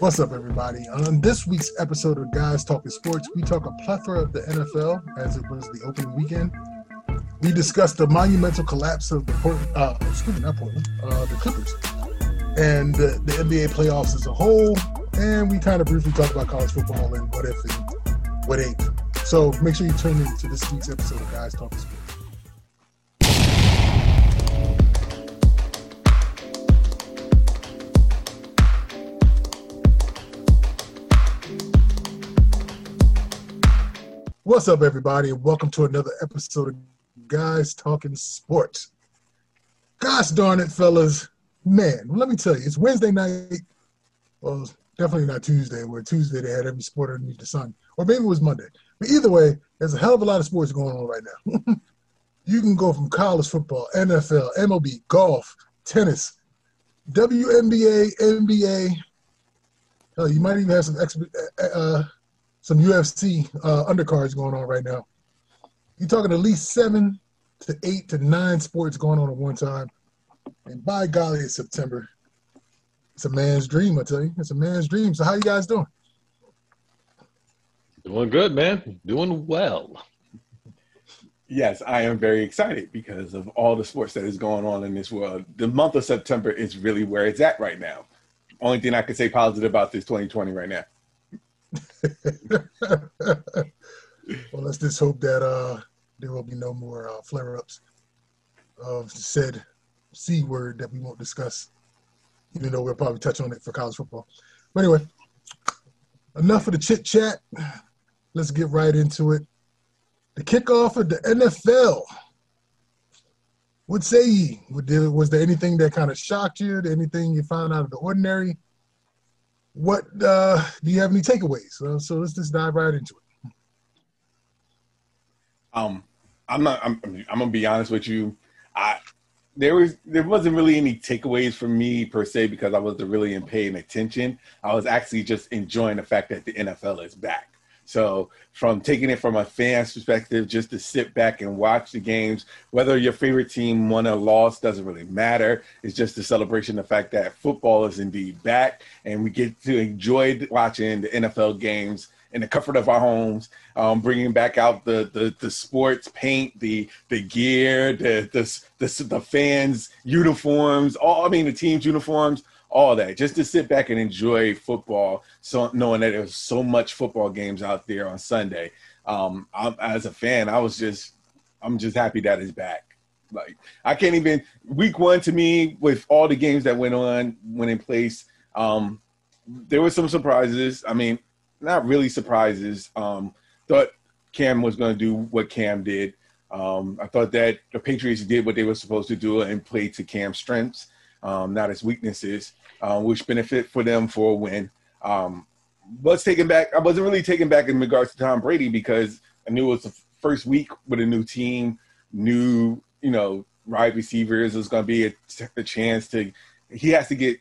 What's up, everybody? On this week's episode of Guys Talking Sports, we talk a plethora of the NFL as it was the opening weekend. We discuss the monumental collapse of the Portland, uh, excuse me, not Portland, uh, the Clippers, and the, the NBA playoffs as a whole. And we kind of briefly talk about college football and what if and what ain't. So make sure you tune in to this week's episode of Guys Talking Sports. What's up, everybody, and welcome to another episode of Guys Talking Sports. Gosh darn it, fellas. Man, let me tell you, it's Wednesday night. Well, definitely not Tuesday, where Tuesday they had every sport underneath the sun. Or maybe it was Monday. But either way, there's a hell of a lot of sports going on right now. you can go from college football, NFL, MLB, golf, tennis, WNBA, NBA. Hell, you might even have some exp- uh, some UFC uh, undercards going on right now. You're talking at least seven to eight to nine sports going on at one time. And by golly, it's September. It's a man's dream, I tell you. It's a man's dream. So how you guys doing? Doing good, man. Doing well. Yes, I am very excited because of all the sports that is going on in this world. The month of September is really where it's at right now. Only thing I can say positive about this 2020 right now. well, let's just hope that uh, there will be no more uh, flare ups of said C word that we won't discuss, even though we'll probably touch on it for college football. But anyway, enough of the chit chat. Let's get right into it. The kickoff of the NFL. What say ye? Was there anything that kind of shocked you? Anything you found out of the ordinary? What uh, do you have any takeaways? So, so let's just dive right into it. Um, I'm not. I'm, I'm gonna be honest with you. I there was there wasn't really any takeaways for me per se because I wasn't really in paying attention. I was actually just enjoying the fact that the NFL is back. So, from taking it from a fan's perspective, just to sit back and watch the games, whether your favorite team won or lost doesn't really matter. It's just a celebration of the fact that football is indeed back, and we get to enjoy watching the NFL games in the comfort of our homes, um, bringing back out the, the the sports paint, the the gear, the the the, the fans uniforms, all I mean the teams uniforms, all that, just to sit back and enjoy football. So knowing that there's so much football games out there on Sunday, um, I'm, as a fan, I was just, I'm just happy that it's back. Like I can't even week one to me with all the games that went on went in place. Um, there were some surprises. I mean, not really surprises. Um, thought Cam was going to do what Cam did. Um, I thought that the Patriots did what they were supposed to do and played to Cam's strengths, um, not his weaknesses uh, which benefit for them for a win. Um, was taken back. I wasn't really taken back in regards to Tom Brady because I knew it was the first week with a new team, new you know wide receivers. It was going to be a, a chance to. He has to get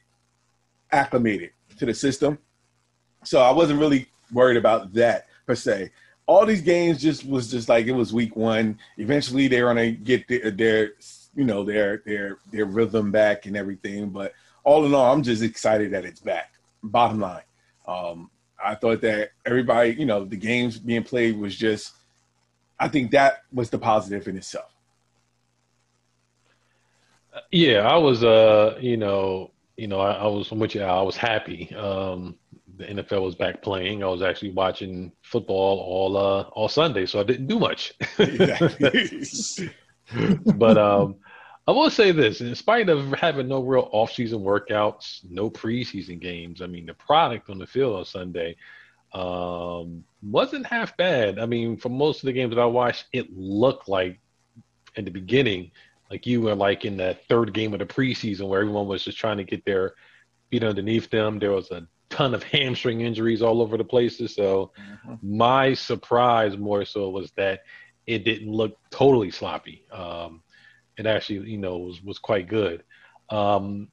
acclimated to the system, so I wasn't really worried about that per se. All these games just was just like it was week one. Eventually, they're gonna get their, their you know their their their rhythm back and everything, but all in all, I'm just excited that it's back. Bottom line, um, I thought that everybody, you know, the games being played was just. I think that was the positive in itself. Yeah, I was, uh, you know, you know, I, I was with you. I was happy. Um, the NFL was back playing. I was actually watching football all uh, all Sunday, so I didn't do much. but um, I will say this: in spite of having no real off-season workouts, no preseason games, I mean, the product on the field on Sunday um, wasn't half bad. I mean, for most of the games that I watched, it looked like in the beginning, like you were like in that third game of the preseason where everyone was just trying to get their feet underneath them. There was a ton of hamstring injuries all over the places. So mm-hmm. my surprise more so was that it didn't look totally sloppy. Um, it actually, you know, was, was quite good. Um,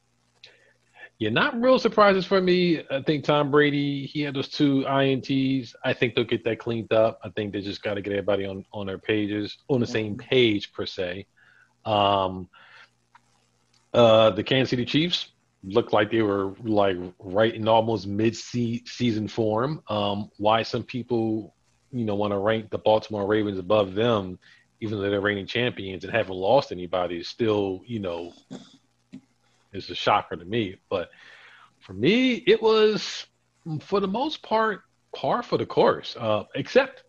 yeah, not real surprises for me. I think Tom Brady, he had those two INTs. I think they'll get that cleaned up. I think they just got to get everybody on, on their pages, on the same mm-hmm. page per se. Um, uh, the Kansas City Chiefs, looked like they were like right in almost mid-season form. Um, why some people, you know, want to rank the Baltimore Ravens above them, even though they're reigning champions and haven't lost anybody, is still, you know, is a shocker to me. But for me, it was for the most part par for the course, uh, except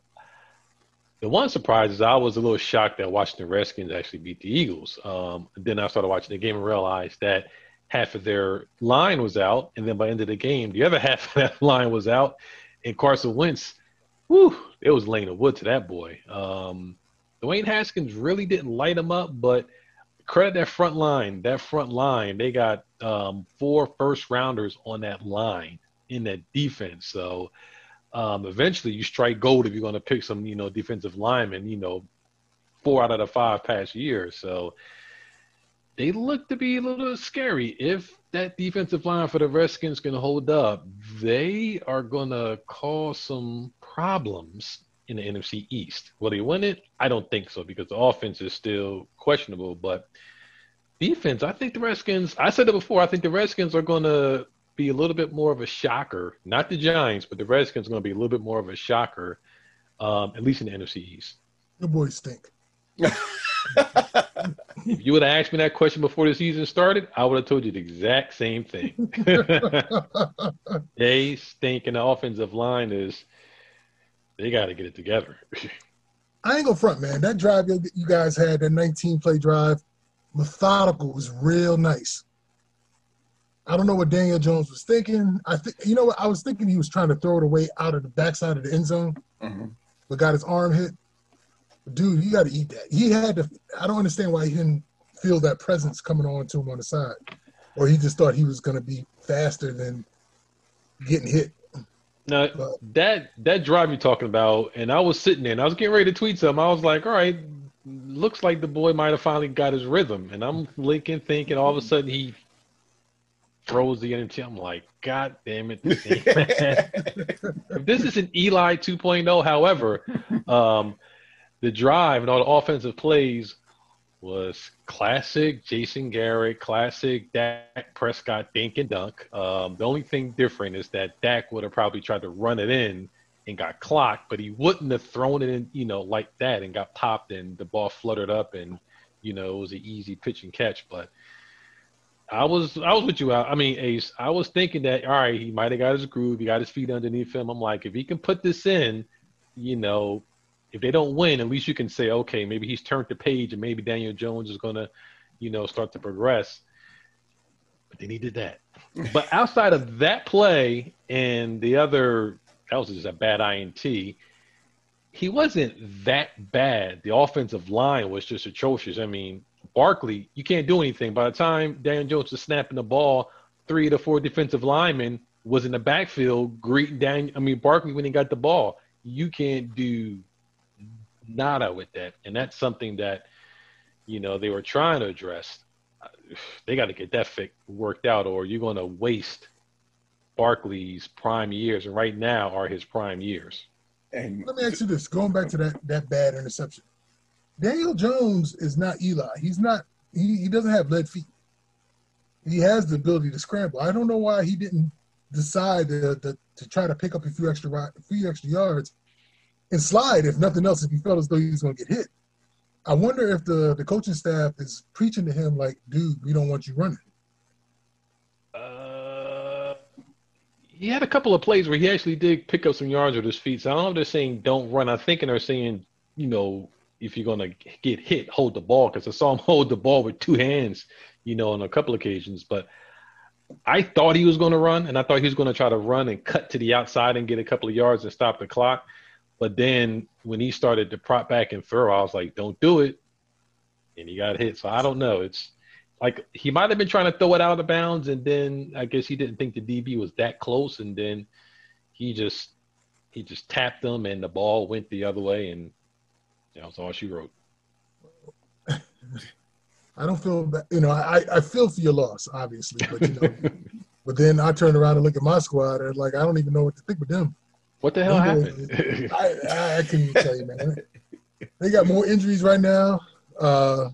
the one surprise is I was a little shocked that Washington Redskins actually beat the Eagles. Um, then I started watching the game and realized that half of their line was out, and then by the end of the game, the other half of that line was out, and Carson Wentz, whew, it was laying the wood to that boy. Um, Dwayne Haskins really didn't light him up, but credit that front line. That front line, they got um, four first rounders on that line in that defense. So um, eventually, you strike gold if you're going to pick some, you know, defensive linemen. You know, four out of the five past years. So they look to be a little scary. If that defensive line for the Redskins can hold up, they are going to cause some problems in the NFC East. Will they win it? I don't think so because the offense is still questionable. But defense, I think the Redskins, I said it before, I think the Redskins are going to be a little bit more of a shocker. Not the Giants, but the Redskins are going to be a little bit more of a shocker, um, at least in the NFC East. The boys stink. if you would have asked me that question before the season started, I would have told you the exact same thing. they stink, and the offensive line is they got to get it together. I ain't gonna front, man. That drive you guys had, that 19 play drive, methodical, was real nice. I don't know what Daniel Jones was thinking. I think you know what I was thinking. He was trying to throw it away out of the backside of the end zone, mm-hmm. but got his arm hit dude, you got to eat that. He had to. I don't understand why he didn't feel that presence coming on to him on the side, or he just thought he was going to be faster than getting hit. Now but, that that drive you're talking about, and I was sitting there, and I was getting ready to tweet something. I was like, all right, looks like the boy might have finally got his rhythm, and I'm linking, thinking, all of a sudden he throws the energy. I'm like, God damn it! This if this is an Eli 2.0, however, um, the drive and all the offensive plays was classic Jason Garrett, classic Dak Prescott dink and dunk. Um, the only thing different is that Dak would have probably tried to run it in and got clocked, but he wouldn't have thrown it in, you know, like that and got popped and the ball fluttered up and, you know, it was an easy pitch and catch. But I was I was with you. I mean, Ace, I was thinking that all right, he might have got his groove, he got his feet underneath him. I'm like, if he can put this in, you know, if they don't win, at least you can say, okay, maybe he's turned the page and maybe Daniel Jones is going to, you know, start to progress. But they needed that. but outside of that play and the other, that was just a bad INT. He wasn't that bad. The offensive line was just atrocious. I mean, Barkley, you can't do anything. By the time Daniel Jones was snapping the ball, three to four defensive linemen was in the backfield greeting Daniel. I mean, Barkley when he got the ball. You can't do nada with that, and that's something that you know they were trying to address. They got to get that fix worked out, or you're going to waste Barkley's prime years, and right now are his prime years. And let me ask you this: going back to that that bad interception, Daniel Jones is not Eli. He's not. He, he doesn't have lead feet. He has the ability to scramble. I don't know why he didn't decide to, to, to try to pick up a few extra a few extra yards and slide if nothing else if he felt as though he was going to get hit. I wonder if the the coaching staff is preaching to him like, "Dude, we don't want you running." Uh, he had a couple of plays where he actually did pick up some yards with his feet. So I don't know if they're saying don't run. I'm thinking they're saying, you know, if you're going to get hit, hold the ball because I saw him hold the ball with two hands, you know, on a couple occasions. But I thought he was going to run, and I thought he was going to try to run and cut to the outside and get a couple of yards and stop the clock. But then when he started to prop back and throw, I was like, don't do it. And he got hit. So I don't know. It's like he might have been trying to throw it out of bounds, and then I guess he didn't think the DB was that close, and then he just he just tapped them, and the ball went the other way, and that was all she wrote. I don't feel that you know I, I feel for your loss, obviously, but you know, but then I turn around and look at my squad and like I don't even know what to think with them. What the hell happened? I, I, couldn't tell you, man. They got more injuries right now. Uh,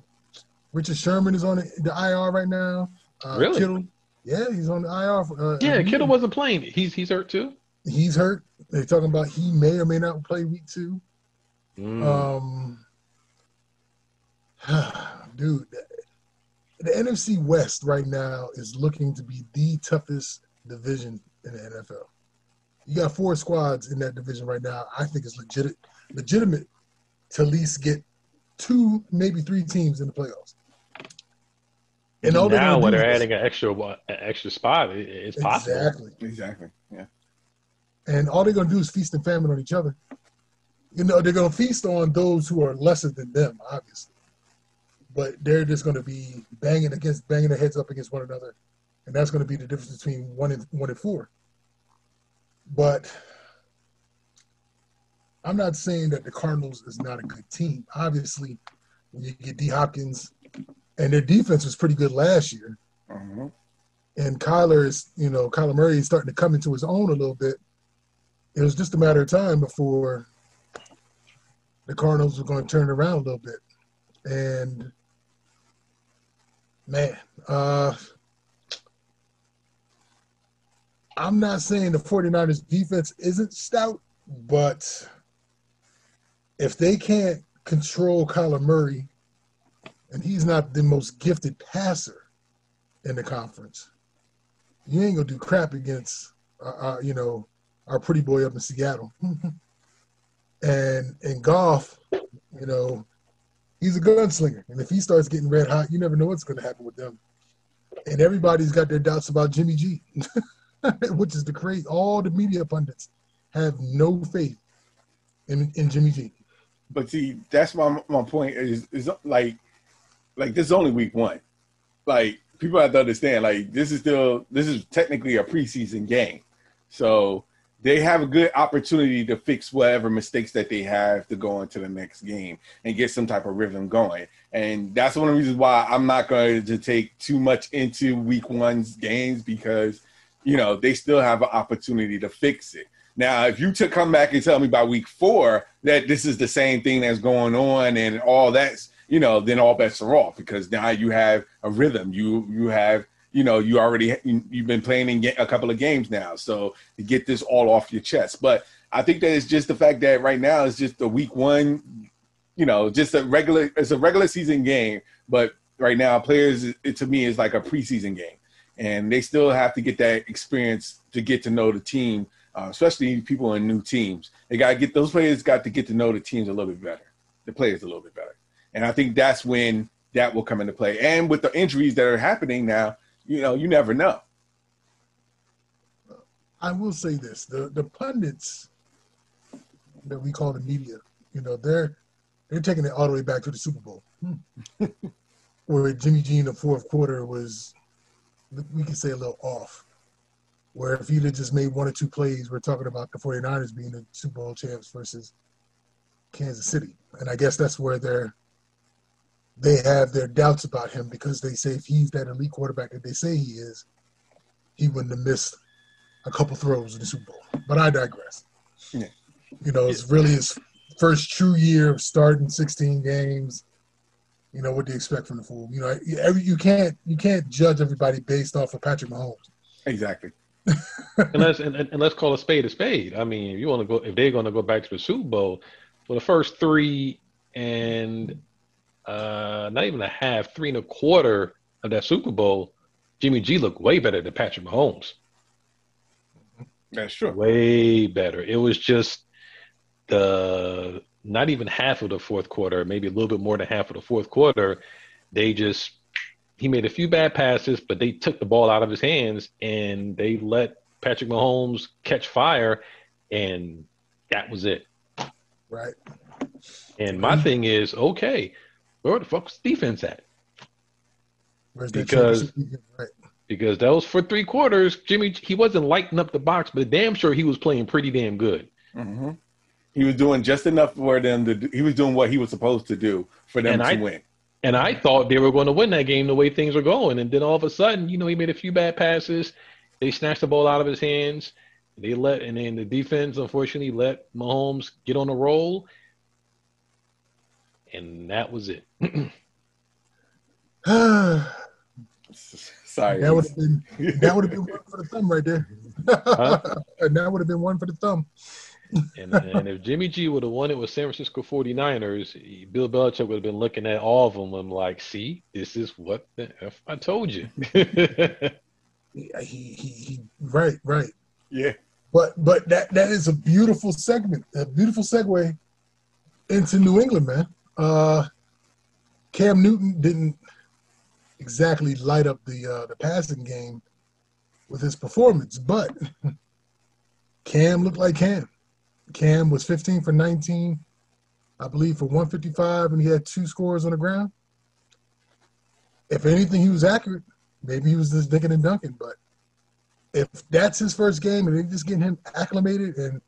Richard Sherman is on the IR right now. Uh, really? Kittle, Yeah, he's on the IR. For, uh, Yeah, Kittle wasn't playing. He's he's hurt too. He's hurt. They're talking about he may or may not play week two. Mm. Um, dude, the NFC West right now is looking to be the toughest division in the NFL. You got four squads in that division right now. I think it's legit, legitimate to at least get two, maybe three teams in the playoffs. And all they're now, when they're is- adding an extra an extra spot, it, it's possible. exactly, Exactly. Yeah. and all they're gonna do is feast and famine on each other. You know, they're gonna feast on those who are lesser than them, obviously, but they're just gonna be banging against, banging their heads up against one another, and that's gonna be the difference between one and one and four. But I'm not saying that the Cardinals is not a good team. Obviously, when you get D Hopkins, and their defense was pretty good last year, Mhm. and Kyler is, you know, Kyler Murray is starting to come into his own a little bit. It was just a matter of time before the Cardinals were going to turn around a little bit. And man, uh I'm not saying the 49ers defense isn't stout, but if they can't control Kyler Murray and he's not the most gifted passer in the conference, you ain't gonna do crap against, uh, uh, you know, our pretty boy up in Seattle. and in golf, you know, he's a gunslinger, and if he starts getting red hot, you never know what's to happen with them. And everybody's got their doubts about Jimmy G, which is the crazy. All the media pundits have no faith in, in Jimmy G. But see, that's my my point is is like like this is only week one. Like people have to understand, like this is still this is technically a preseason game. So they have a good opportunity to fix whatever mistakes that they have to go into the next game and get some type of rhythm going. And that's one of the reasons why I'm not going to take too much into week one's games because, you know, they still have an opportunity to fix it. Now, if you to come back and tell me by week four that this is the same thing that's going on and all that's, you know, then all bets are off because now you have a rhythm. You you have you know you already you've been playing in a couple of games now so to get this all off your chest but i think that it's just the fact that right now it's just the week one you know just a regular it's a regular season game but right now players it to me is like a preseason game and they still have to get that experience to get to know the team uh, especially people in new teams. They got to get those players got to get to know the teams a little bit better the players a little bit better. And i think that's when that will come into play. And with the injuries that are happening now you know, you never know. I will say this: the the pundits that we call the media, you know, they're they're taking it all the way back to the Super Bowl, where Jimmy G in the fourth quarter was, we could say a little off. Where if he'd have just made one or two plays, we're talking about the 49ers being the Super Bowl champs versus Kansas City, and I guess that's where they're they have their doubts about him because they say if he's that elite quarterback that they say he is, he wouldn't have missed a couple throws in the Super Bowl. But I digress. Yeah. You know, it's really his first true year of starting 16 games. You know what do you expect from the fool? You know, every, you can't you can't judge everybody based off of Patrick Mahomes. Exactly. and let's and, and let's call a spade a spade. I mean, if you want to go, if they're going to go back to the Super Bowl for the first three and uh, not even a half, three and a quarter of that Super Bowl, Jimmy G looked way better than Patrick Mahomes. That's true. Way better. It was just the not even half of the fourth quarter, maybe a little bit more than half of the fourth quarter. They just he made a few bad passes, but they took the ball out of his hands and they let Patrick Mahomes catch fire, and that was it. Right. And my thing is, okay, where the fuck's defense at? Where's Because- right. Because that was for three quarters. Jimmy, he wasn't lighting up the box, but damn sure he was playing pretty damn good. hmm He was doing just enough for them to. Do, he was doing what he was supposed to do for them And to I- win. And I thought they were going to win that game the way things were going. And then all of a sudden, you know, he made a few bad passes. They snatched the ball out of his hands. They let, and then the defense, unfortunately, let Mahomes get on a roll. And that was it. Sorry. That would have been that would have been one for the thumb right there. and that would have been one for the thumb. And, and if Jimmy G would have won it with San Francisco 49ers, Bill Belichick would have been looking at all of them and like, see, this is what the F I told you. he, he, he, right, right. Yeah. But but that that is a beautiful segment, a beautiful segue into New England, man. Uh, Cam Newton didn't exactly light up the uh, the passing game with his performance, but Cam looked like Cam. Cam was 15 for 19, I believe, for 155, and he had two scores on the ground. If anything, he was accurate. Maybe he was just dinking and dunking, but if that's his first game and they're just getting him acclimated and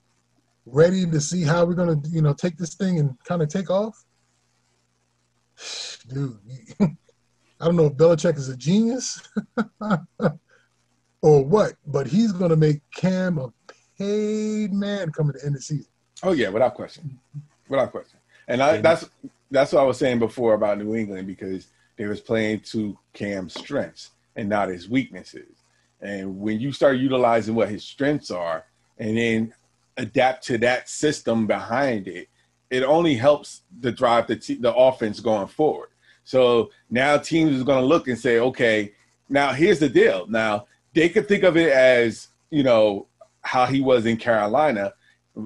ready to see how we're gonna, you know, take this thing and kind of take off, dude, I don't know if Belichick is a genius or what, but he's gonna make Cam a paid man coming to end the season. Oh yeah, without question, without question. And I, that's that's what I was saying before about New England because they was playing to Cam's strengths and not his weaknesses. And when you start utilizing what his strengths are and then adapt to that system behind it, it only helps to drive the the offense going forward. So now teams is going to look and say, okay, now here's the deal. Now they could think of it as you know how he was in Carolina,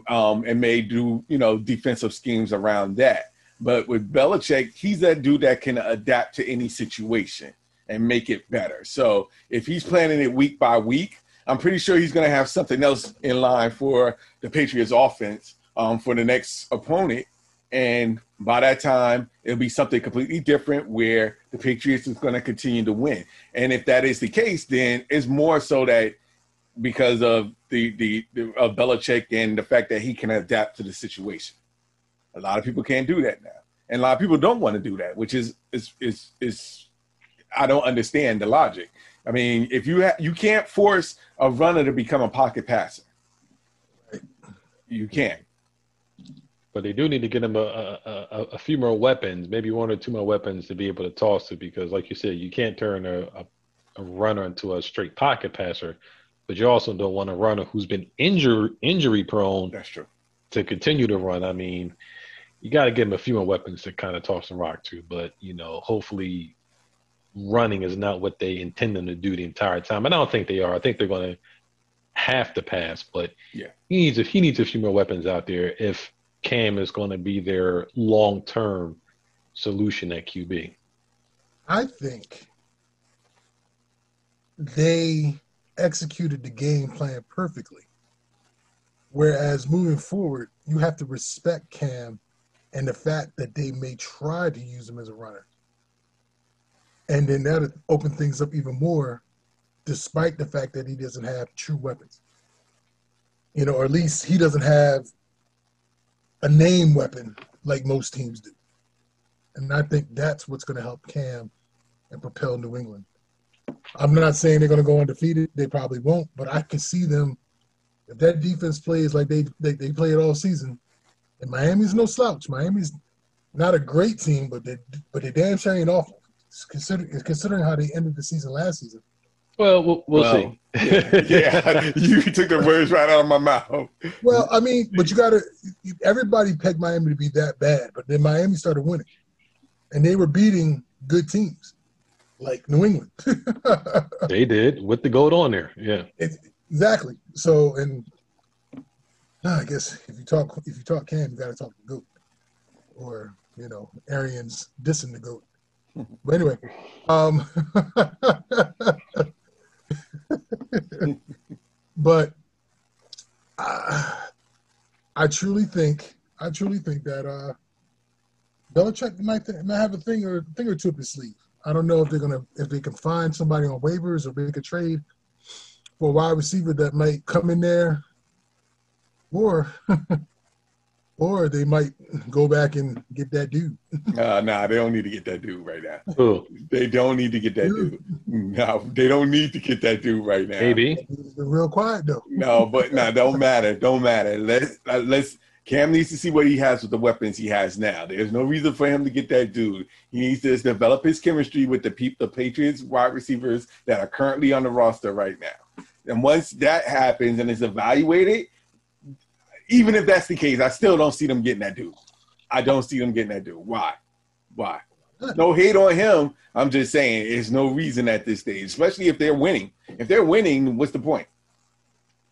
um, and may do you know defensive schemes around that. But with Belichick, he's that dude that can adapt to any situation and make it better. So if he's planning it week by week, I'm pretty sure he's going to have something else in line for the Patriots offense um, for the next opponent. And by that time, it'll be something completely different where the Patriots is going to continue to win. And if that is the case, then it's more so that because of the the, the of Belichick and the fact that he can adapt to the situation. A lot of people can't do that now, and a lot of people don't want to do that, which is is is is I don't understand the logic. I mean, if you ha- you can't force a runner to become a pocket passer, you can't. But they do need to get him a, a, a, a, few more weapons, maybe one or two more weapons to be able to toss it. Because, like you said, you can't turn a, a, a runner into a straight pocket passer, but you also don't want a runner who's been injury injury prone. That's true. To continue to run, I mean, you got to give him a few more weapons to kind of toss and rock to. But you know, hopefully, running is not what they intend them to do the entire time. And I don't think they are. I think they're going to have to pass, but yeah, he needs a, he needs a few more weapons out there if Cam is going to be their long term solution at QB. I think they executed the game plan perfectly. Whereas moving forward, you have to respect Cam and the fact that they may try to use him as a runner and then that open things up even more, despite the fact that he doesn't have true weapons. You know, or at least he doesn't have a name weapon like most teams do. And I think that's what's going to help Cam and propel New England. I'm not saying they're going to go undefeated. They probably won't, but I can see them if that defense plays like they they, they play it all season. And Miami's no slouch. Miami's not a great team, but they but they damn sure ain't awful considering considering how they ended the season last season. Well, we'll, we'll, well see. yeah, yeah. you took the words right out of my mouth. Well, I mean, but you got to. Everybody pegged Miami to be that bad, but then Miami started winning, and they were beating good teams like New England. they did with the gold on there. Yeah, it, exactly. So, and I guess if you talk if you talk Cam, you got to talk the goat, or you know, Arians dissing the goat. But anyway, um, but I, I truly think, I truly think that uh, Belichick might, th- might have a thing or thing or two up his sleeve. I don't know if they're gonna if they can find somebody on waivers or make a trade for a wide receiver that might come in there, or or they might go back and get that dude. uh, nah, they don't need to get that dude right now. They don't need to get that dude. No, they don't need to get that dude right now. Maybe real quiet though. no, but no, nah, don't matter. Don't matter. Let's uh, let's Cam needs to see what he has with the weapons he has now. There's no reason for him to get that dude. He needs to develop his chemistry with the pe- the Patriots wide receivers that are currently on the roster right now. And once that happens and is evaluated, even if that's the case, I still don't see them getting that dude. I don't see them getting that dude. Why? Why? No hate on him. I'm just saying there's no reason at this stage, especially if they're winning. If they're winning, what's the point?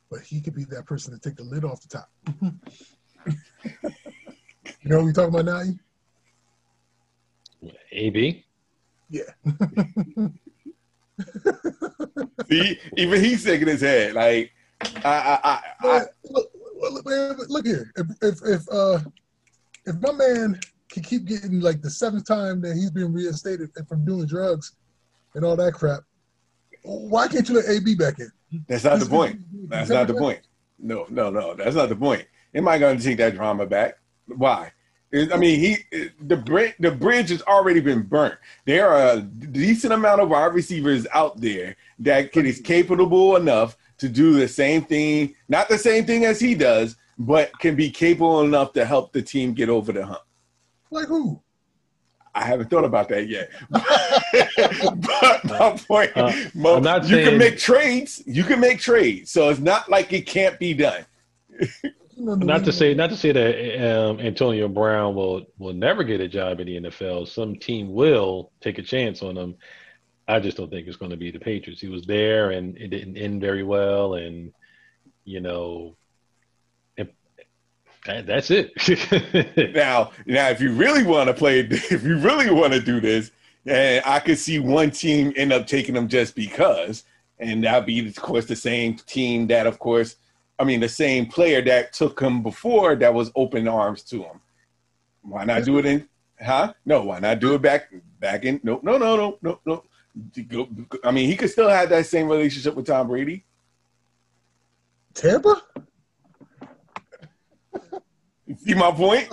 But he could be that person to take the lid off the top. you know what we talking about now? AB. Yeah. See, even he's shaking his head. Like, I, I, I, I look, look, man, look here. If if if uh if my man can keep getting like the seventh time that he's been reinstated from doing drugs and all that crap, why can't you let AB back in? That's not the point. That's not the point. No, no, no. That's not the point. Am I going to take that drama back? Why? I mean, he the bridge the bridge has already been burnt. There are a decent amount of wide receivers out there that can, is capable enough to do the same thing, not the same thing as he does, but can be capable enough to help the team get over the hump. Like who? I haven't thought about that yet. but my point, Uh, my- you saying- can make trades. You can make trades, so it's not like it can't be done. Not to say not to say that um, Antonio Brown will will never get a job in the NFL. Some team will take a chance on him. I just don't think it's going to be the Patriots. He was there and it didn't end very well, and you know, it, that, that's it. Now, now, if you really want to play, if you really want to do this, and I could see one team end up taking them just because, and that'd be, of course, the same team that, of course, I mean, the same player that took him before that was open arms to him. Why not do it in? Huh? No, why not do it back back in? No, no, no, no, no, no. I mean, he could still have that same relationship with Tom Brady. Tampa? See my point?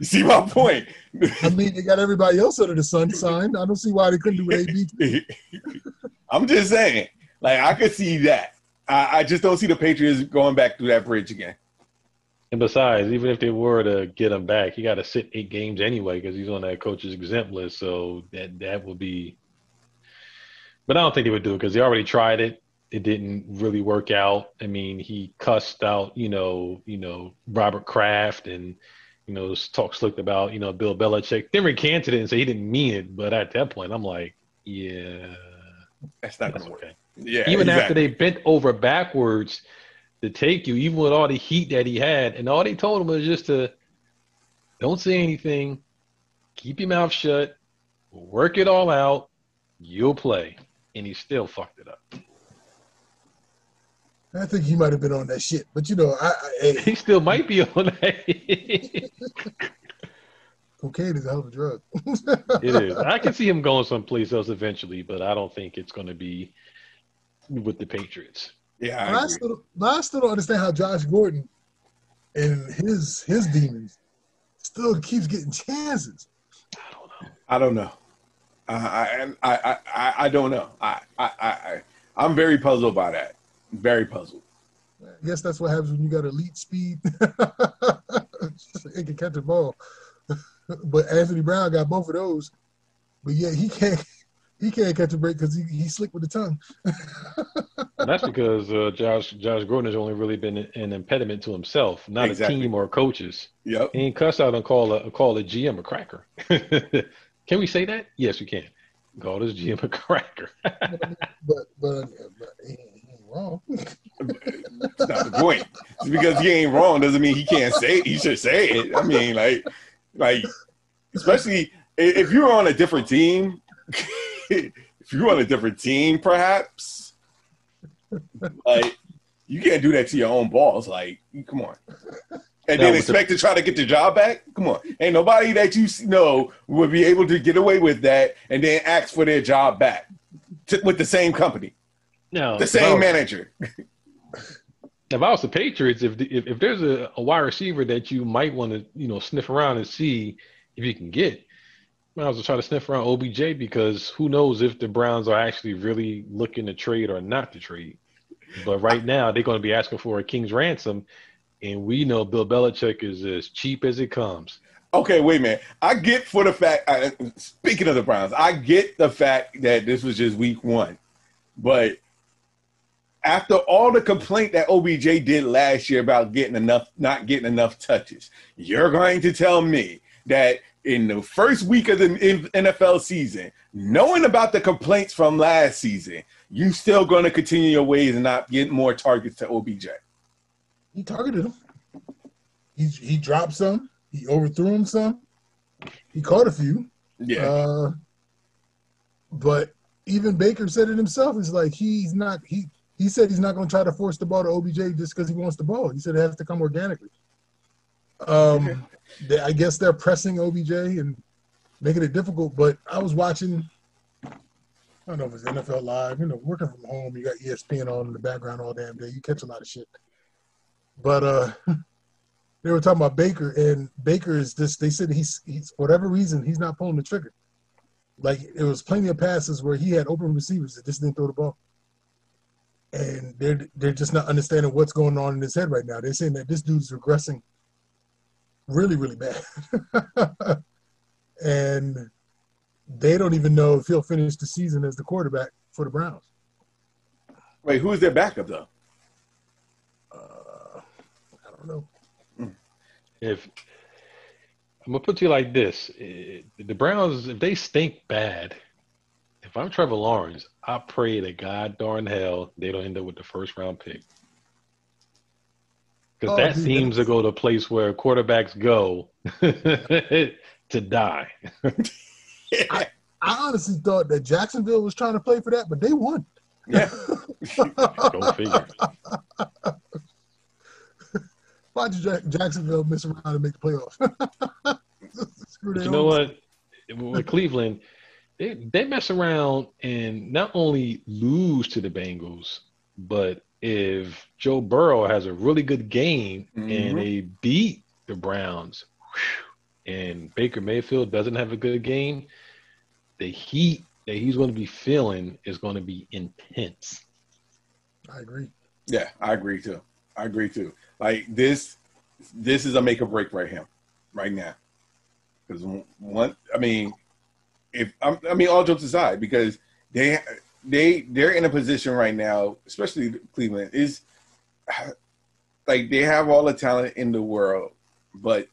You see my point? I mean, they got everybody else under the sun signed. I don't see why they couldn't do with AB. I'm just saying, like I could see that. I, I just don't see the Patriots going back through that bridge again. and besides, even if they were to get him back, he got to sit eight games anyway because he's on that coach's exempt list. So that that would be. But I don't think they would do it because they already tried it. It didn't really work out. I mean, he cussed out, you know, you know Robert Kraft and you know talk slick about you know Bill Belichick. Then recanted it and said he didn't mean it. But at that point, I'm like, yeah, That's not that's gonna work. Okay. Yeah, even after they bent over backwards to take you, even with all the heat that he had, and all they told him was just to don't say anything, keep your mouth shut, work it all out, you'll play. And he still fucked it up. I think he might have been on that shit. But you know, I, I hey, He still might be on that. it cocaine is a hell of a drug. is. I can see him going someplace else eventually, but I don't think it's going to be with the Patriots. yeah, But I I, still, but I still don't understand how Josh Gordon and his his demons still keeps getting chances. I don't know. I don't know. I I I I, I don't know. I, I I I I'm very puzzled by that. Very puzzled. I guess that's what happens when you got elite speed. it can catch a ball. but Antonio Brown got both of those. But yeah, he can't he can't catch a break because he, he's slick with the tongue. That's because uh, Josh Josh Gordon has only really been an impediment to himself, not Exactly. a team or coaches. Yep. He ain't cuss out and call a call a GM a cracker. can we say that? Yes, we can. Call his GM a cracker. but but, but he, he ain't wrong. That's not the point. Just because he ain't wrong doesn't mean he can't say it. He should say it. I mean, like, like, especially if you're on a different team. if you're on a different team, perhaps, like, you can't do that to your own boss. Like, come on. And then but expect to try to get the job back? Come on. Ain't nobody that you know would be able to get away with that and then ask for their job back to, with the same company, No, the same was- manager. If I was the Patriots, if if, if there's a, a wide receiver that you might want to you know sniff around and see if you can get, I was trying to sniff around OBJ because who knows if the Browns are actually really looking to trade or not to trade. But right now they're going to be asking for a king's ransom, and we know Bill Belichick is as cheap as it comes. Okay, wait a minute. I get for the fact. I, speaking of the Browns, I get the fact that this was just week one, but after all the complaint that OBJ did last year about getting enough, not getting enough touches, you're going to tell me that in the first week of the NFL season, knowing about the complaints from last season, you still going to continue your ways and not get more targets to OBJ? He targeted him. He he dropped some. He overthrew him some. He caught a few. Yeah. Uh, but even Baker said it himself. He's like he's not he he said he's not going to try to force the ball to OBJ just because he wants the ball. He said it has to come organically. Um, they, I guess they're pressing OBJ and making it difficult. But I was watching. I don't know if it's NFL Live. You know, working from home, you got ESPN on in the background all damn day. You catch a lot of shit. But uh, they were talking about Baker, and Baker is just. They said he's he's for whatever reason he's not pulling the trigger. Like it was plenty of passes where he had open receivers that just didn't throw the ball and they're they're just not understanding what's going on in his head right now. They're saying that this dude's regressing really, really bad, and they don't even know if he'll finish the season as the quarterback for the Browns. Wait, who's their backup though? Uh, I don't know. If I'm gonna put to you like this, the Browns, if they stink bad, if I'm Trevor Lawrence, I pray to God darn hell they don't end up with the first round pick. Because Oh, that dude, seems to go to a place where quarterbacks go to die. I honestly thought that Jacksonville was trying to play for that, but they won. Yeah. Go figure. Why did Jack- Jacksonville miss around and make the playoffs? Screw But you know what? With Cleveland, they they mess around and not only lose to the Bengals, but if Joe Burrow has a really good game and Mhm. they beat the Browns, whew, and Baker Mayfield doesn't have a good game, the heat that he's going to be feeling is going to be intense. I agree. Yeah, I agree too. I agree too. Like this, this is a make or break right here, right now. Because one, I mean, if I'm, I mean, all jokes aside, because they they they're in a position right now, especially Cleveland, is like they have all the talent in the world, but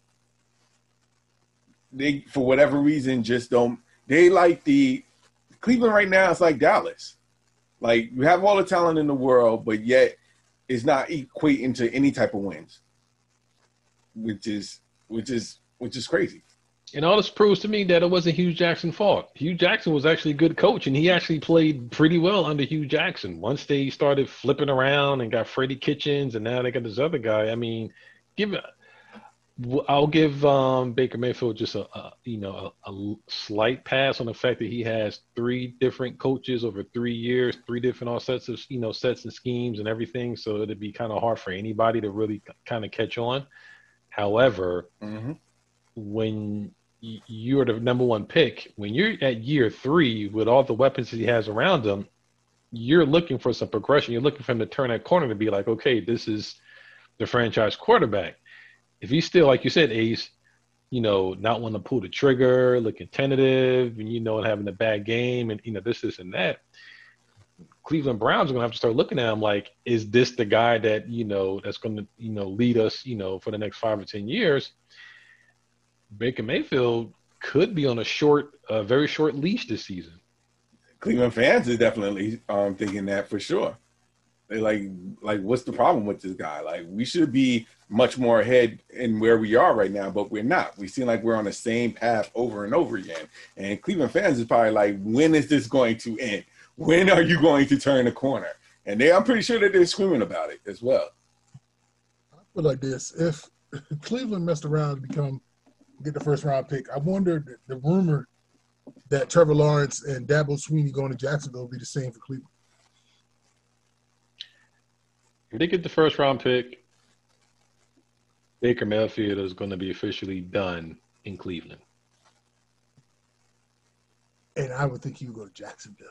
they for whatever reason just don't. They like the Cleveland right now. It's like Dallas. Like you have all the talent in the world, but yet it's not equating to any type of wins, which is which is which is crazy. And all this proves to me that it wasn't Hue Jackson's fault. Hue Jackson was actually a good coach, and he actually played pretty well under Hue Jackson. Once they started flipping around and got Freddie Kitchens, and now they got this other guy. I mean, give. I'll give um, Baker Mayfield just a, a you know a, a slight pass on the fact that he has three different coaches over three years, three different all sets of you know sets and schemes and everything. So it'd be kind of hard for anybody to really kind of catch on. However, Mm-hmm. when you're the number one pick, when you're at year three with all the weapons he has around him, you're looking for some progression. You're looking for him to turn that corner to be like, okay, this is the franchise quarterback. If he's still, like you said, Ace, you know, not wanting to pull the trigger, looking tentative, and you know, having a bad game, and you know, this, this, and that. Cleveland Browns are gonna have to start looking at him like, is this the guy that you know that's gonna you know lead us you know for the next five or ten years? Baker Mayfield could be on a short, uh, very short leash this season. Cleveland fans are definitely um, thinking that for sure. They like like what's the problem with this guy? Like we should be much more ahead in where we are right now, but we're not. We seem like we're on the same path over and over again. And Cleveland fans is probably like, when is this going to end? When are you going to turn the corner? And they, I'm pretty sure that they're screaming about it as well. I feel like this: if Cleveland messed around and become get the first round pick, I wonder the, rumor that Trevor Lawrence and Dabo Swinney going to Jacksonville will be the same for Cleveland. If they get the first round pick, Baker Mayfield is going to be officially done in Cleveland. And I would think he would go to Jacksonville.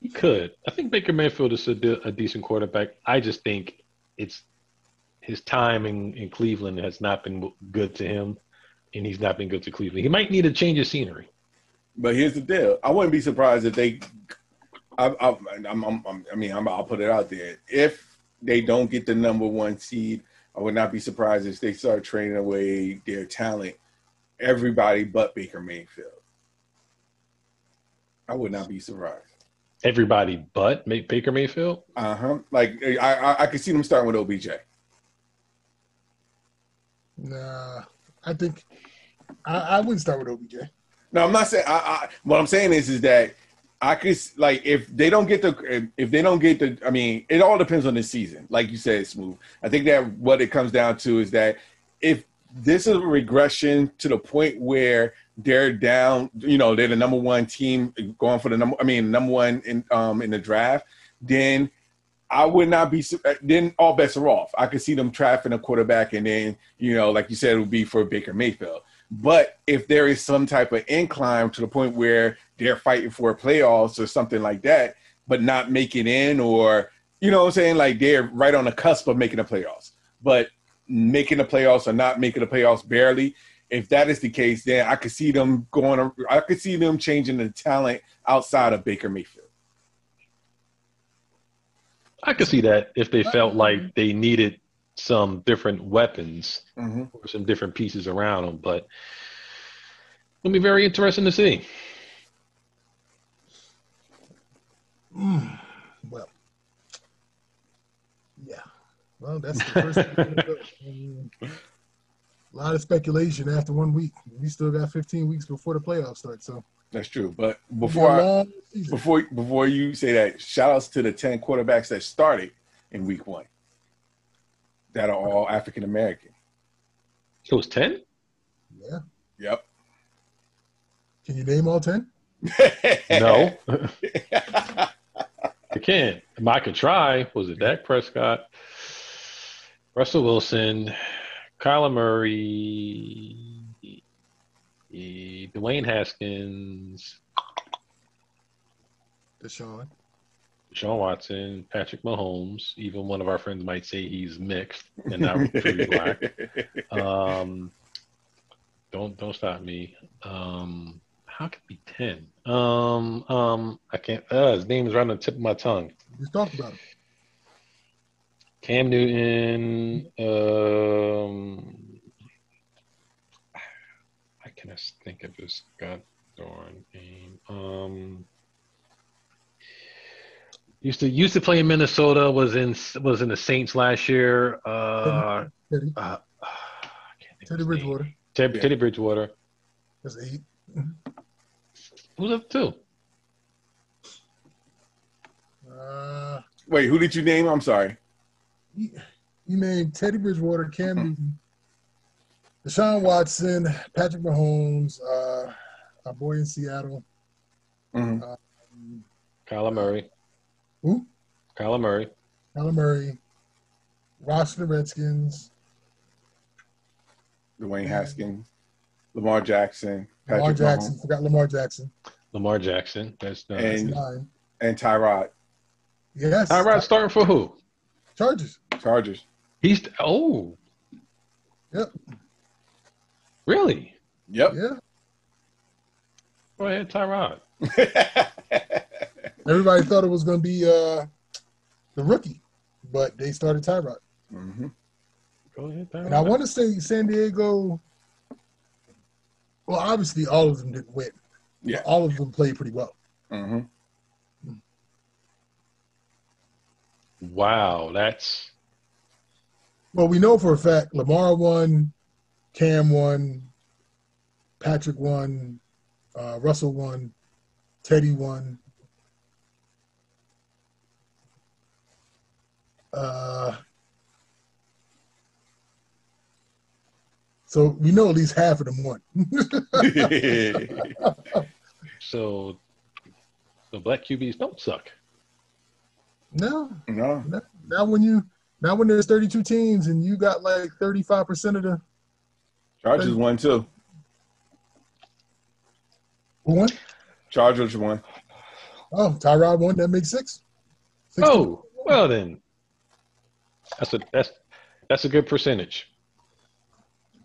He could. I think Baker Mayfield is a, de- a decent quarterback. I just think it's his time in, in Cleveland has not been good to him, and he's not been good to Cleveland. He might need a change of scenery. But here's the deal: I wouldn't be surprised if they. I, I, I'm, I'm, I mean, I'm, I'll put it out there. If they don't get the number one seed, I would not be surprised if they start trading away their talent, everybody but Baker Mayfield. I would not be surprised. Everybody but Baker Mayfield. Uh huh. Like I, I, I could see them starting with OBJ. Nah, I think I, I wouldn't start with OBJ. No, I'm not saying. I, I, what I'm saying is, is that I could like if they don't get the if they don't get the. I mean, it all depends on the season. Like you said, smooth. I think that what it comes down to is that if this is a regression to the point where they're down, you know, they're the number one team going for the number. I mean, number one in um in the draft, then I would not be. Eh, then all bets are off. I could see them trapping a quarterback, and then you know, like you said, it would be for Baker Mayfield. But if there is some type of incline to the point where they're fighting for playoffs or something like that, but not making in, or you know what I'm saying, like they're right on the cusp of making the playoffs, but making the playoffs or not making the playoffs barely. If that is the case, then I could see them going. I could see them changing the talent outside of Baker Mayfield. I could see that if they felt like they needed some different weapons Mm-hmm. or some different pieces around them, but it'll be very interesting to see. Mm, well, yeah. Well, that's the first. thing. A lot of speculation after one week. We still got 15 weeks before the playoffs start. So That's true. But before got a I, long season. before before you say that, shout outs to the ten quarterbacks that started in week one. That are all African American. It was 10? yeah. Yep. Can you name all 10? No. I can't. I could try. Was it Dak Prescott, Russell Wilson, Kyler Murray, Dwayne Haskins, Deshaun. Sean Watson, Patrick Mahomes. Even one of our friends might say he's mixed and not truly black. Um, don't don't stop me. Um, how could it be ten? Um, um, I can't. Uh, his name is right on the tip of my tongue. Just talked about it. Cam Newton. Um, I can think of his goddamn name. Um, used to used to play in Minnesota. Was in was in the Saints last year. Uh, Teddy. uh, I can't think of Teddy. Bridgewater. Ted, Yeah. Teddy Bridgewater. That's eight. Who's up two? Uh, Wait, who did you name? I'm sorry. you, you named Teddy Bridgewater, Cam Newton, Deshaun Watson, Patrick Mahomes, uh, our boy in Seattle. Mhm. Um, Kyler Murray. who? Kyler Murray. Kyler Murray, Washington Redskins, Dwayne Haskins, Lamar Jackson, Lamar Jackson. Mahomes, Forgot Lamar Jackson. Lamar Jackson. That's uh, And- Nine. and Tyrod. Yes. Tyrod starting for who? Chargers. Chargers. He's oh Yep. Really? Yep. Yeah. Go ahead, Tyrod. Everybody thought it was going to be uh, the rookie, but they started Tyrod. Mm-hmm. Go ahead, Tyrod. And I want to say San Diego. Well, obviously, all of them didn't win. Yeah. All of them played pretty well. Mm-hmm. Wow, that's Well, we know for a fact Lamar won, Cam won, Patrick won, uh, Russell won, Teddy won. Uh, so we know at least half of them won. so. The black QBs don't suck. no, no. no, not when you not when there's 32 teams and you got like 35 percent of the Chargers won too. who won. Chargers won. Oh, Tyrod won. That makes six. six oh, well then, that's a that's that's a good percentage.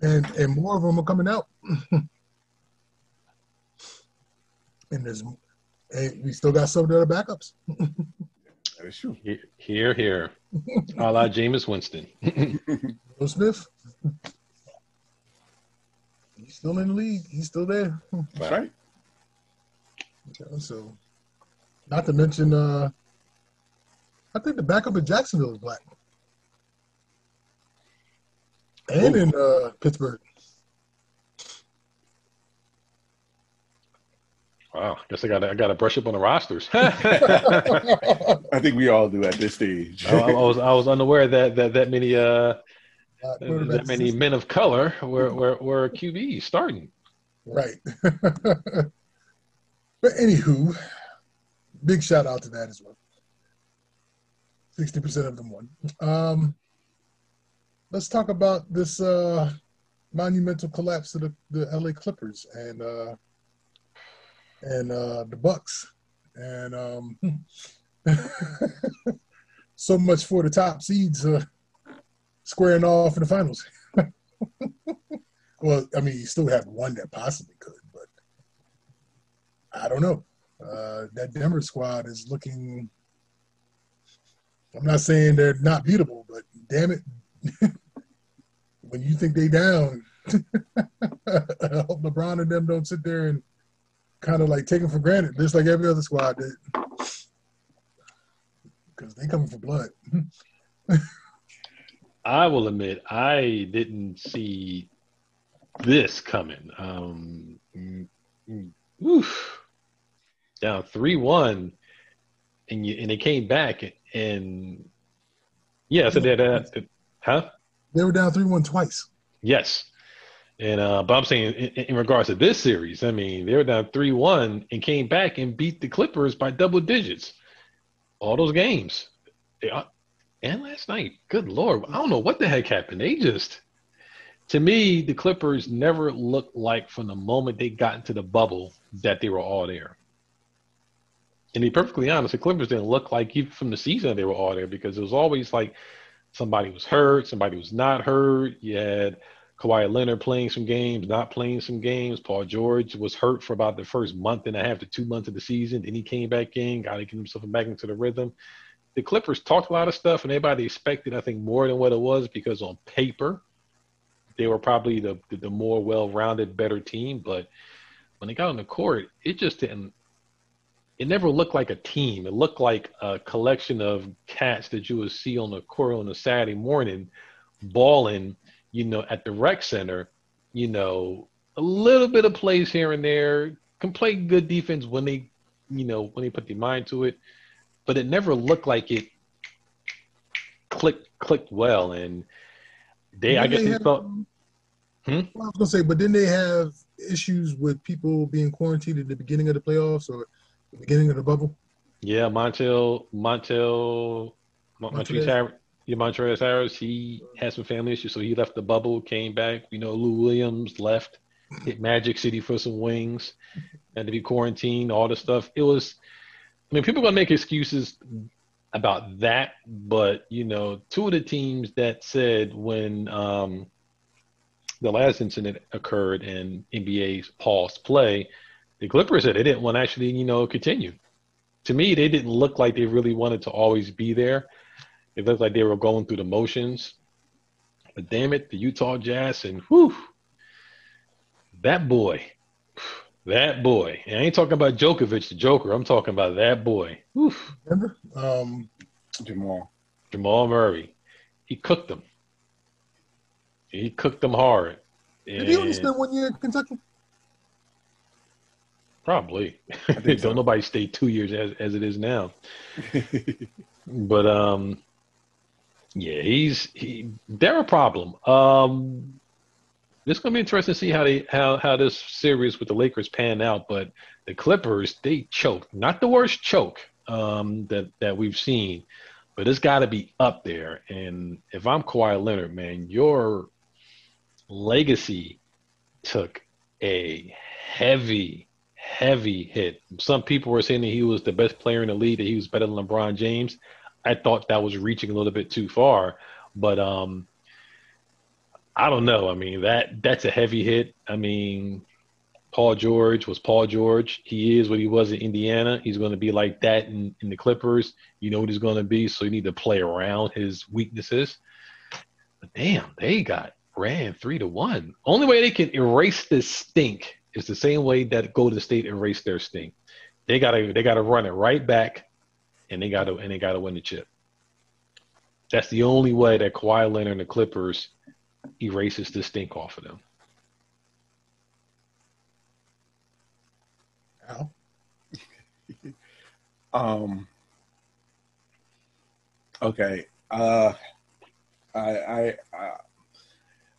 And and more of them are coming out. and there's and we still got some that are backups. that is true. Here, here. A la Jameis Winston. Will Smith. He's still in the league. He's still there. That's right. so, not to mention, uh, I think the backup in Jacksonville is black, and Ooh. in uh, Pittsburgh. Wow, guess I got I got to brush up on the rosters. I think we all do at this stage. I, I, was I was unaware that that that many uh uh, that many men of color were, were, were QB starting. Right. but anywho, big shout out to that as well. 60% of them won. Um, let's talk about this uh, monumental collapse of the, the LA Clippers and uh, and uh, the Bucks. And um, so much for the top seeds. Uh, squaring off in the finals. well, I mean, you still have one that possibly could, but I don't know. Uh, that Denver squad is looking. I'm not saying they're not beatable, but damn it, when you think they down, I hope LeBron and them don't sit there and kind of like take them for granted, just like every other squad did, because they coming for blood. I will admit I didn't see this coming. Um, oof, down three one, and you and they came back and yeah, so that uh, huh? They were down three one twice. Yes, and uh, but I'm saying in, in, regards to this series, I mean they were down three one and came back and beat the Clippers by double digits. All those games, they, uh, and last night. Good lord, I don't know what the heck happened. They just, to me, the Clippers never looked like from the moment they got into the bubble that they were all there. And to be perfectly honest, the Clippers didn't look like even from the season they were all there because it was always like somebody was hurt, somebody was not hurt. You had Kawhi Leonard playing some games, not playing some games. Paul George was hurt for about the first month and a half to two months of the season. Then he came back in, got to get himself back into the rhythm the Clippers talked a lot of stuff, and everybody expected, I think, more than what it was because on paper, they were probably the the more well-rounded, better team. But when they got on the court, it just didn't. It never looked like a team. It looked like a collection of cats that you would see on the court on a Saturday morning, balling, you know, at the rec center. You know, a little bit of plays here and there. Can play good defense when they, you know, when they put their mind to it but it never looked like it clicked clicked well. And they, I guess, they, they have, thought. Hmm? I was gonna say, but didn't they have issues with people being quarantined at the beginning of the playoffs or the beginning of the bubble? Yeah, Montel, Montel, Montrezl Harris, yeah, Montrezl Harris. He had some family issues, so he left the bubble, came back. You know, Lou Williams left, hit Magic City for some wings, had to be quarantined, all the stuff. It was mean, people gonna make excuses about that, but you know, two of the teams that said when um, the last incident occurred and NBA's paused play, the Clippers said they didn't want to actually, you know, continue. To me, they didn't look like they really wanted to always be there. It looked like they were going through the motions. But damn it, the Utah Jazz and whew, that boy, that boy. And I ain't talking about Djokovic, the Joker. I'm talking about that boy. Oof. Remember? Um, Jamal. Jamal Murray. He cooked them. He cooked them hard. Did he only spend one year in Kentucky? Probably. Don't so. nobody stay two years as as it is now. but um, yeah, he's he. They're a problem. Um, it's going to be interesting to see how they how how this series with the Lakers pan out. But the Clippers, they choked. Not the worst choke um, that that we've seen, but it's got to be up there. And if I'm Kawhi Leonard, man, your legacy took a heavy, heavy hit. Some people were saying that he was the best player in the league, that he was better than LeBron James. I thought that was reaching a little bit too far, but um, I don't know. I mean that that's a heavy hit. I mean, Paul George was Paul George. He is what he was in Indiana. He's going to be like that in, in the Clippers. You know what he's going to be, so you need to play around his weaknesses. But damn, they got ran three to one. Only way they can erase this stink is the same way that Golden State erased their stink. They gotta they gotta run it right back, and they gotta and they gotta win the chip. That's the only way that Kawhi Leonard and the Clippers erases the stink off of them. Al? um. Okay. Uh, I, I, I,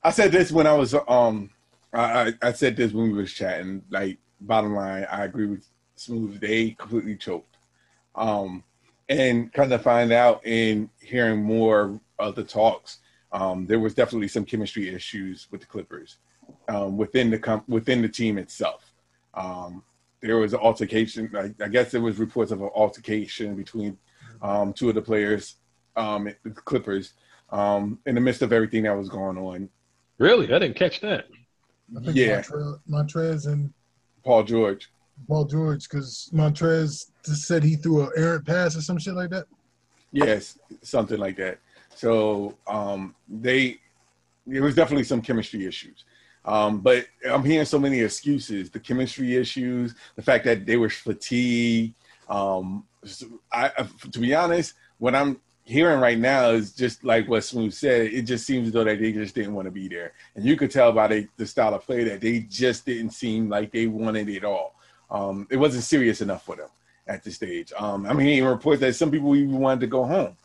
I said this when I was um, I, I said this when we was chatting. Like, bottom line, I agree with Smooth. They completely choked. Um, and kind of find out in hearing more of the talks, um, there was definitely some chemistry issues with the Clippers um, within the com- within the team itself. Um, there was an altercation. I, I, guess there was reports of an altercation between um, two of the players, um, the Clippers, um, in the midst of everything that was going on. Really, I didn't catch that. yeah, Montrez, Montrez and Paul George. Paul George, because Montrez just said he threw an errant pass or some shit like that. Yes, something like that. So um, they, there was definitely some chemistry issues. Um, but I'm hearing so many excuses: the chemistry issues, the fact that they were fatigued. Um, I, to be honest, what I'm hearing right now is just like what Smooth said. It just seems as though that they just didn't want to be there, and you could tell by the, the style of play that they just didn't seem like they wanted it all. Um, it wasn't serious enough for them at this stage. Um, I'm hearing reports that some people even wanted to go home.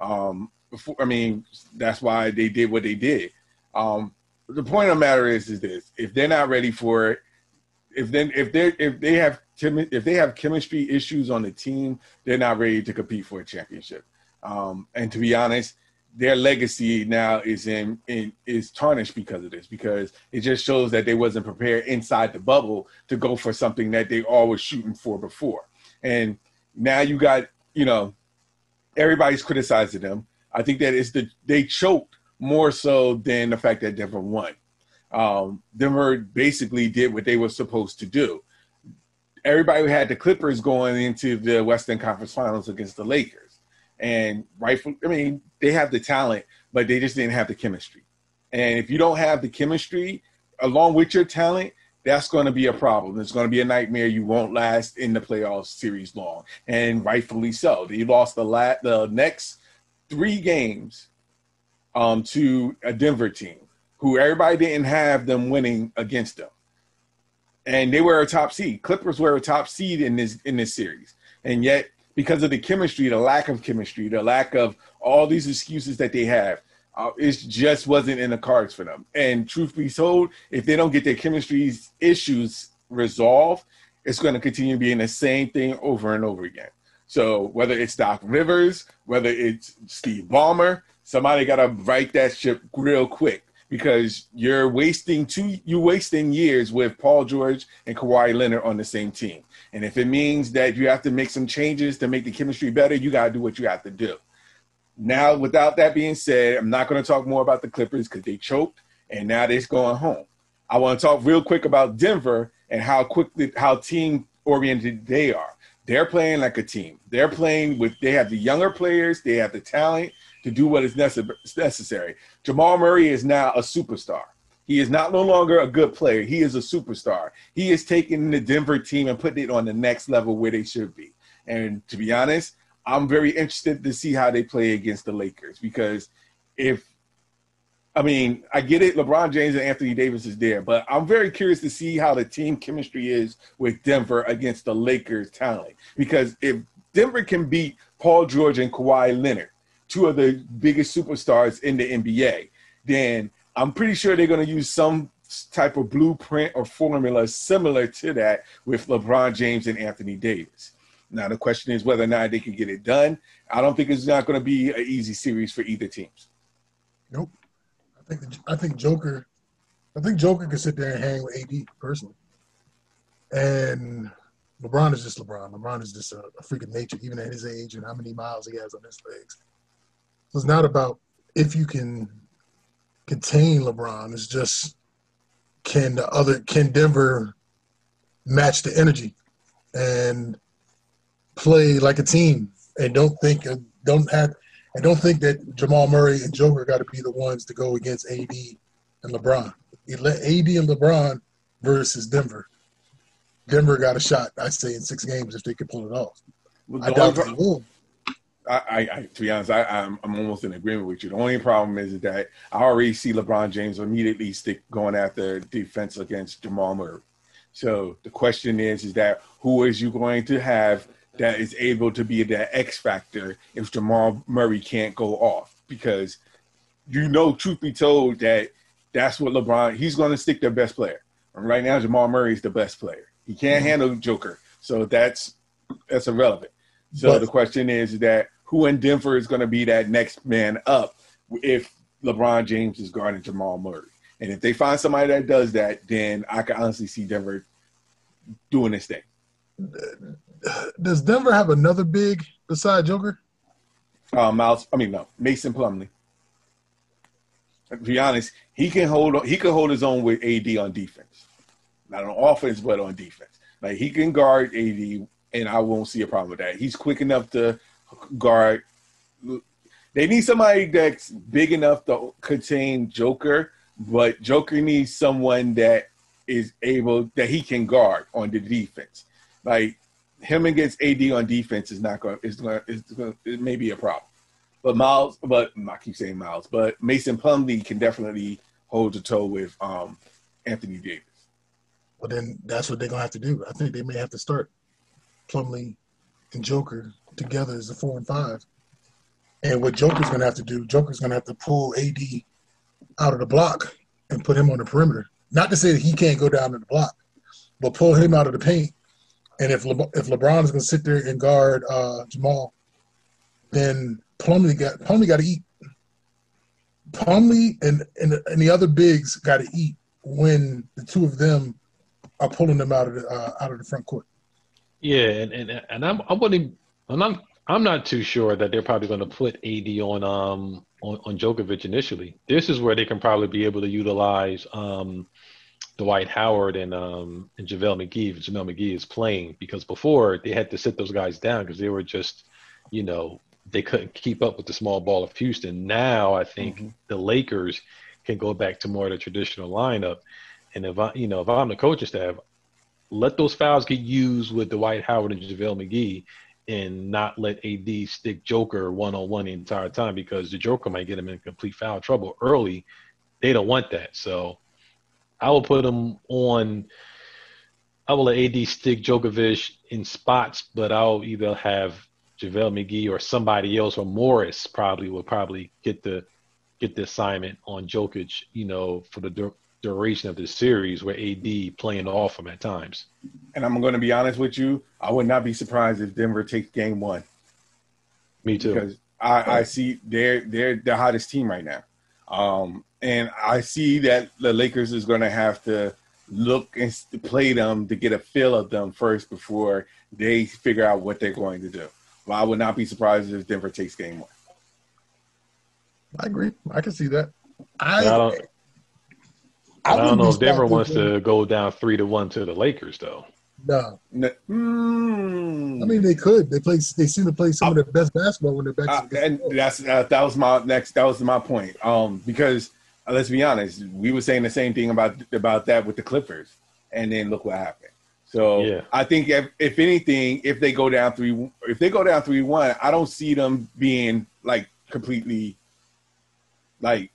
Um, before, I mean, that's why they did what they did. Um, the point of the matter is, is this: if they're not ready for it, if then if they if they have if they have chemistry issues on the team, they're not ready to compete for a championship. Um, and to be honest, their legacy now is in, in is tarnished because of this because it just shows that they wasn't prepared inside the bubble to go for something that they always shooting for before and now you got you know everybody's criticizing them i think that it's the they choked more so than the fact that denver won um, denver basically did what they were supposed to do everybody had the clippers going into the western conference finals against the lakers and rightfully, I mean, they have the talent, but they just didn't have the chemistry. And if you don't have the chemistry along with your talent, that's going to be a problem. It's going to be a nightmare. You won't last in the playoff series long, and rightfully so. They lost the la- the next three games um, to a Denver team who everybody didn't have them winning against them, and they were a top seed. Clippers were a top seed in this in this series, and yet because of the chemistry, the lack of chemistry, the lack of all these excuses that they have. Uh, it just wasn't in the cards for them. And truth be told, if they don't get their chemistry issues resolved, it's going to continue being the same thing over and over again. So whether it's Doc Rivers, whether it's Steve Ballmer, somebody got to right that ship real quick because you're wasting two you wasting years with Paul George and Kawhi Leonard on the same team. And if it means that you have to make some changes to make the chemistry better, you got to do what you have to do. Now, without that being said, I'm not going to talk more about the Clippers because they choked and now they're going home. I want to talk real quick about Denver and how quickly how team oriented they are. They're playing like a team. They're playing with they have the younger players, they have the talent to do what is necessary. Jamal Murray is now a superstar. He is not no longer a good player. He is a superstar. He is taking the Denver team and putting it on the next level where they should be. And to be honest, I'm very interested to see how they play against the Lakers because if I mean, I get it, LeBron James and Anthony Davis is there, but I'm very curious to see how the team chemistry is with Denver against the Lakers talent. Because if Denver can beat Paul George and Kawhi Leonard, two of the biggest superstars in the NBA, then I'm pretty sure they're going to use some type of blueprint or formula similar to that with LeBron James and Anthony Davis. Now the question is whether or not they can get it done. I don't think it's not going to be an easy series for either teams. Nope. I think the, I think Joker, I think Joker could sit there and hang with AD personally. And LeBron is just LeBron. LeBron is just a, a freak of nature, even at his age and how many miles he has on his legs. So it's not about if you can contain LeBron. It's just can the other can Denver match the energy and play like a team and don't think don't have and don't think that Jamal Murray and Joker got to be the ones to go against AD and LeBron. You let AD and LeBron versus Denver. Denver got a shot, I'd say, in six games if they could pull it off. Well, I doubt they will. I, I, to be honest, I, am I'm, I'm almost in agreement with you. The only problem is that I already see LeBron James immediately stick going after defense against Jamal Murray. So the question is, is that who is you going to have that is able to be that X factor if Jamal Murray can't go off? Because you know, truth be told, that that's what LeBron he's going to stick their best player. And right now, Jamal Murray is the best player. He can't mm-hmm. handle Joker, so that's that's irrelevant. So but, the question is that who in Denver is going to be that next man up if LeBron James is guarding Jamal Murray. And if they find somebody that does that, then I can honestly see Denver doing this thing. Does Denver have another big beside Joker? Uh, Miles, I mean no, Mason Plumlee. To be honest, he can hold he can hold his own with AD on defense, not on offense, but on defense. Like he can guard AD, and I won't see a problem with that. He's quick enough to guard. They need somebody that's big enough to contain Joker, but Joker needs someone that is able that he can guard on the defense. Like him against AD on defense is not going. It's going. Going. It may be a problem. But Miles, but I keep saying Miles, but Mason Plumlee can definitely hold the toe with um, Anthony Davis. Well, then that's what they're gonna have to do. I think they may have to start Plumlee and Joker together as a four and five. And what Joker's gonna have to do, Joker's gonna have to pull AD out of the block and put him on the perimeter. Not to say that he can't go down to the block, but pull him out of the paint. And if Le- if LeBron is gonna sit there and guard uh, Jamal, then Plumlee got Plumlee got to eat. Plumlee and, and and the other bigs got to eat when the two of them are pulling them out of the uh, out of the front court. Yeah, and and, and I'm I wouldn't and I'm I'm not too sure that they're probably going to put AD on um on, on Djokovic initially. This is where they can probably be able to utilize um Dwight Howard and um and JaVale McGee if JaVale McGee is playing because before they had to sit those guys down because they were just, you know, they couldn't keep up with the small ball of Houston. Now I think mm-hmm. the Lakers can go back to more of the traditional lineup. And if I you know, if I'm the coaching staff, let those fouls get used with Dwight Howard and JaVale McGee and not let AD stick Joker one on one the entire time because the Joker might get him in complete foul trouble early. They don't want that. So I will put him on. I will let AD stick Djokovic in spots, but I'll either have JaVale McGee or somebody else or Morris probably will probably get the get the assignment on Jokic, you know, for the duration of the series where AD playing off him at times. And I'm going to be honest with you, I would not be surprised if Denver takes game one. Me too. Because I, I see they're they're the hottest team right now. Um, and I see that the Lakers is going to have to look and play them to get a feel of them first before they figure out what they're going to do. Well, I would not be surprised if Denver takes game one. I agree. I can see that. I, I I, I don't know if Denver wants to go down three to one to the Lakers, though. No. no. Mm. I mean, they could. They play. They seem to play some of their best basketball when they're back. Uh, and that's uh, that was my next. That was my point. Um, because let's be honest, we were saying the same thing about about that with the Clippers, and then look what happened. So yeah. I think if, if anything, if they go down three, if they go down three one, I don't see them being like completely like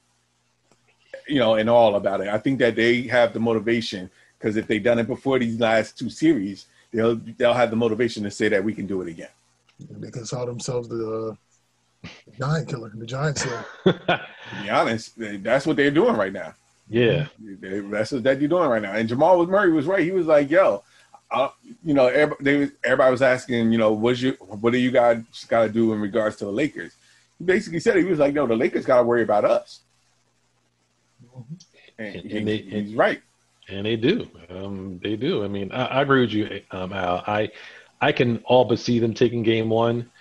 you know, and all about it. I think that they have the motivation because if they've done it before these last two series, they'll they'll have the motivation to say that we can do it again. They can call themselves the uh, giant killer, the giant killer. to be honest, that's what they're doing right now. Yeah, that's what that you're doing right now. And Jamal Murray was right. He was like, "Yo, uh, you know, everybody, everybody, was asking, you know, what's your, what do you guys got to do in regards to the Lakers?" He basically said he was like, "No, the Lakers got to worry about us." And, and, he, they, he's right. And they do. Um, they do. I mean, I, I agree with you, um, Al. I I can all but see them taking game one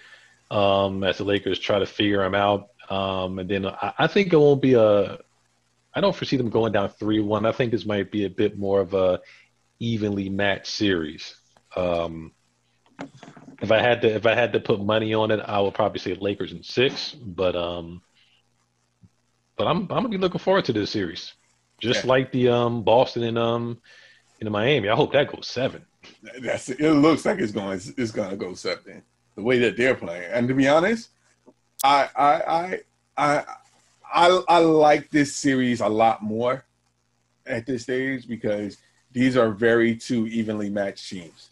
um, as the Lakers try to figure them out. Um, and then I, I, think it won't be a. I don't foresee them going down three one. I think this might be a bit more of a evenly matched series. Um, if I had to, if I had to put money on it, I would probably say Lakers in six. But um, but I'm I'm gonna be looking forward to this series, just yeah. like the um Boston and um in Miami. I hope that goes seven. That's it. Looks like it's going it's to go seven. The way that they're playing, and to be honest, I I I I I, I like this series a lot more at this stage because these are very two evenly matched teams.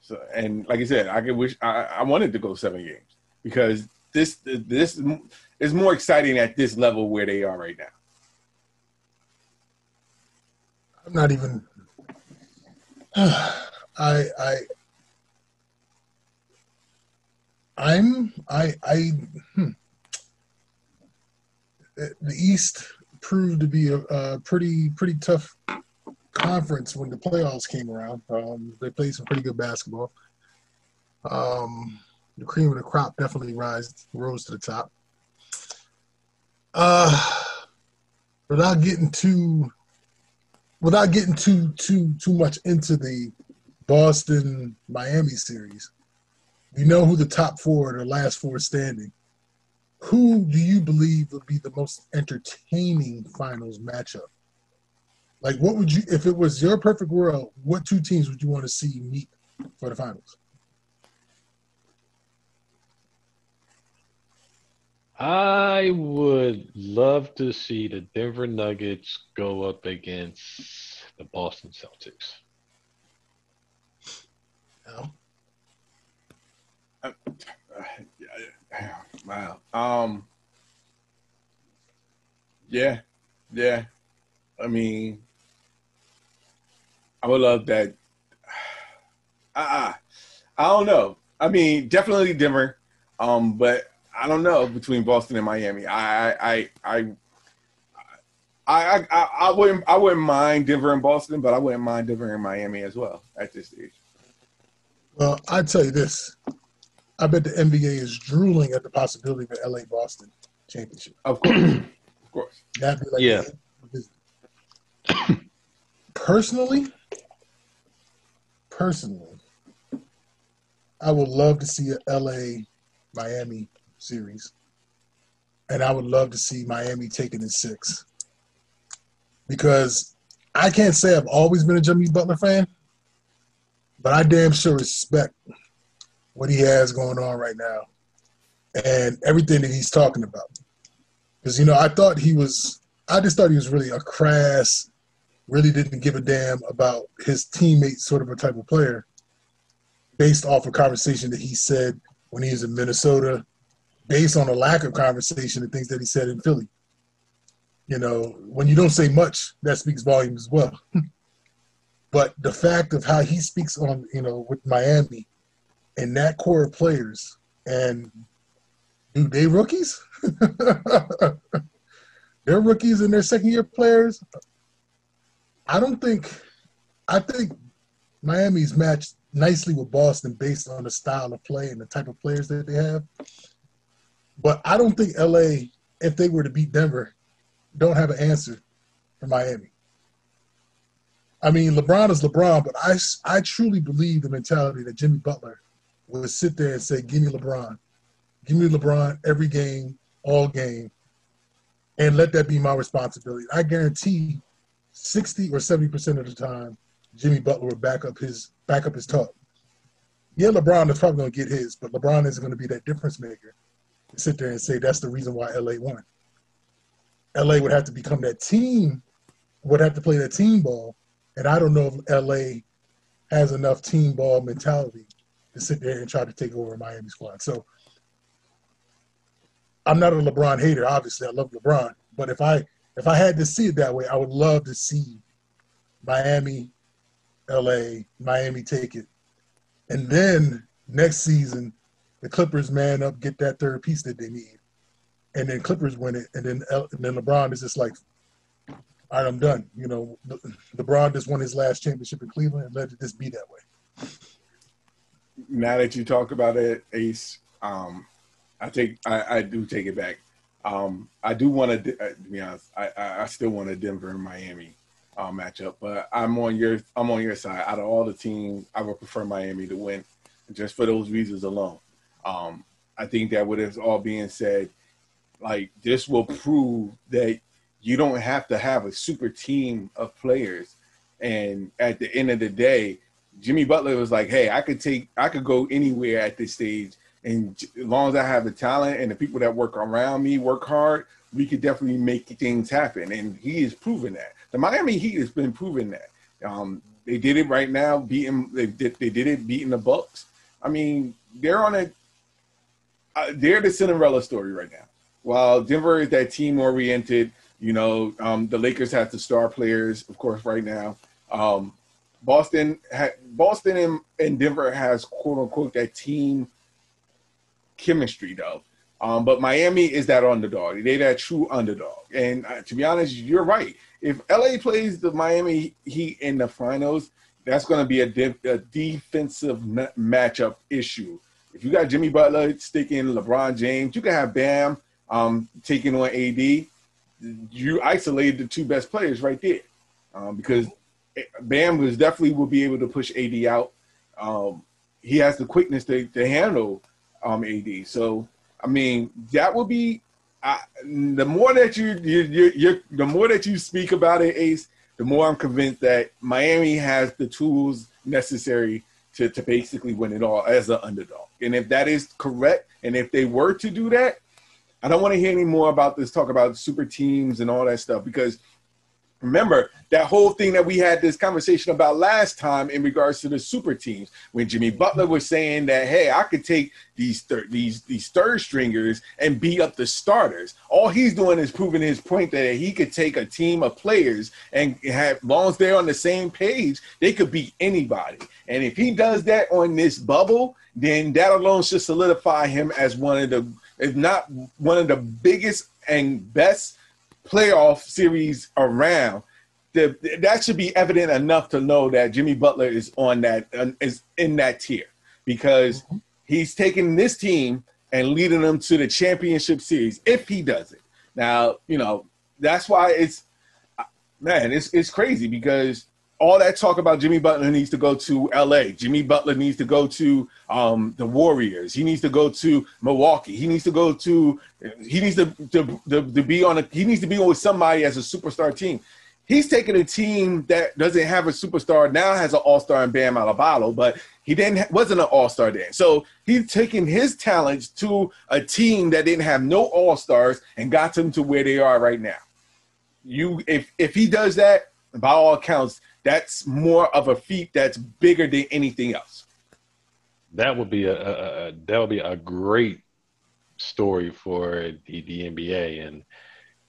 So, and like I said, I could wish I, I wanted to go seven games because this this is more exciting at this level where they are right now. I'm not even. I I I'm I I hmm. the East proved to be a, a, pretty pretty tough conference when the playoffs came around. Um, they played some pretty good basketball. Um, the cream of the crop definitely rise rose to the top. Uh, without getting too without getting too too too much into the Boston Miami series, you know who the top four, or the last four standing. Who do you believe would be the most entertaining finals matchup? Like, what would you, if it was your perfect world, what two teams would you want to see meet for the finals? I would love to see the Denver Nuggets go up against the Boston Celtics. No. Uh, wow. Um. Yeah, yeah. I mean, I would love that. Uh, I don't know. I mean, definitely Denver. Um, but I don't know between Boston and Miami. I I I I I, I wouldn't I wouldn't mind Denver and Boston, but I wouldn't mind Denver and Miami as well at this stage. Well, I tell you this, I bet the NBA is drooling at the possibility of an LA Boston championship. Of course, of course. That'd be like yeah. personally, personally, I would love to see a LA Miami series. And I would love to see Miami taking in six. Because I can't say I've always been a Jimmy Butler fan, but I damn sure respect what he has going on right now and everything that he's talking about. Because, you know, I thought he was, I just thought he was really a crass, really didn't give a damn about his teammates, sort of a type of player, based off a conversation that he said when he was in Minnesota based on a lack of conversation and things that he said in Philly. You know, when you don't say much, that speaks volumes as well. but the fact of how he speaks on, you know, with Miami and that core of players, and do they rookies? they're rookies and they're second year players. I don't think, I think Miami's matched nicely with Boston based on the style of play and the type of players that they have. But I don't think LA, if they were to beat Denver, don't have an answer for Miami. I mean, LeBron is LeBron, but I, I truly believe the mentality that Jimmy Butler would sit there and say, Give me LeBron. Give me LeBron every game, all game, and let that be my responsibility. I guarantee 60 or 70% of the time, Jimmy Butler would back up his back up his talk. Yeah, LeBron is probably to get his, but LeBron isn't to be that difference maker sit there and say that's the reason why LA won. LA would have to become that team, would have to play that team ball. And I don't know if LA has enough team ball mentality to sit there and try to take over Miami squad. So I'm not a LeBron hater. Obviously, I love LeBron. But if I if I had to see it that way, I would love to see Miami, LA, Miami take it. And then next season, the Clippers man up, get that third piece that they need, and then Clippers win it, and then and then LeBron is just like, all right, I'm done. You know, LeBron just won his last championship in Cleveland, and let it just be that way. Now that you talk about it, Ace, um, I take I, I do take it back. Um, I do want to, uh, to be honest. I, I, I still want a Denver and Miami uh, matchup, but I'm on your I'm on your side. Out of all the teams, I would prefer Miami to win, just for those reasons alone. Um, I think that with it all being said, like this will prove that you don't have to have a super team of players. And at the end of the day, Jimmy Butler was like, "Hey, I could take, I could go anywhere at this stage, and as long as I have the talent and the people that work around me work hard, we could definitely make things happen." And he is proving that. The Miami Heat has been proving that. Um, they did it right now, beating they did they did it beating the Bucks. I mean, they're on a uh, they're the Cinderella story right now. While Denver is that team oriented, you know, um, the Lakers have the star players, of course, right now. Um, Boston, ha- Boston and, and Denver has quote unquote that team chemistry though. Um, but Miami is that underdog. They're that true underdog. And uh, to be honest, you're right. If LA plays the Miami Heat in the finals, that's going to be a, de- a defensive n- matchup issue. If you got Jimmy Butler sticking LeBron James, you can have Bam um, taking on AD. You isolated the two best players right there um, because Bam was definitely will be able to push AD out. Um, he has the quickness to, to handle um, AD. So I mean, that would be I, the more that you you you you the more that you speak about it, Ace. The more I'm convinced that Miami has the tools necessary to, to basically win it all as an underdog. And if that is correct, and if they were to do that, I don't want to hear any more about this talk about super teams and all that stuff because remember that whole thing that we had this conversation about last time in regards to the super teams. When Jimmy Butler was saying that hey I could take these thir- these these third stringers and beat up the starters. All he's doing is proving his point that he could take a team of players and have long as they're on the same page they could beat anybody. And if he does that on this bubble then that alone should solidify him as one of the if not one of the biggest and best playoff series around, the, that should be evident enough to know that Jimmy Butler is on that uh, is in that tier because he's taking this team and leading them to the championship series if he does it. Now, you know, that's why it's uh, man, it's it's crazy because all that talk about Jimmy Butler needs to go to LA. Jimmy Butler needs to go to um, the Warriors. He needs to go to Milwaukee. He needs to go to. He needs to to, to, to be on a. He needs to be with somebody as a superstar team. He's taking a team that doesn't have a superstar now has an all star in Bam Adebayo, but he didn't wasn't an all star then. So he's taking his talents to a team that didn't have no all stars and got them to where they are right now. You if if he does that, by all accounts, that's more of a feat that's bigger than anything else. That would be a, a, a that would be a great story for the, the NBA, and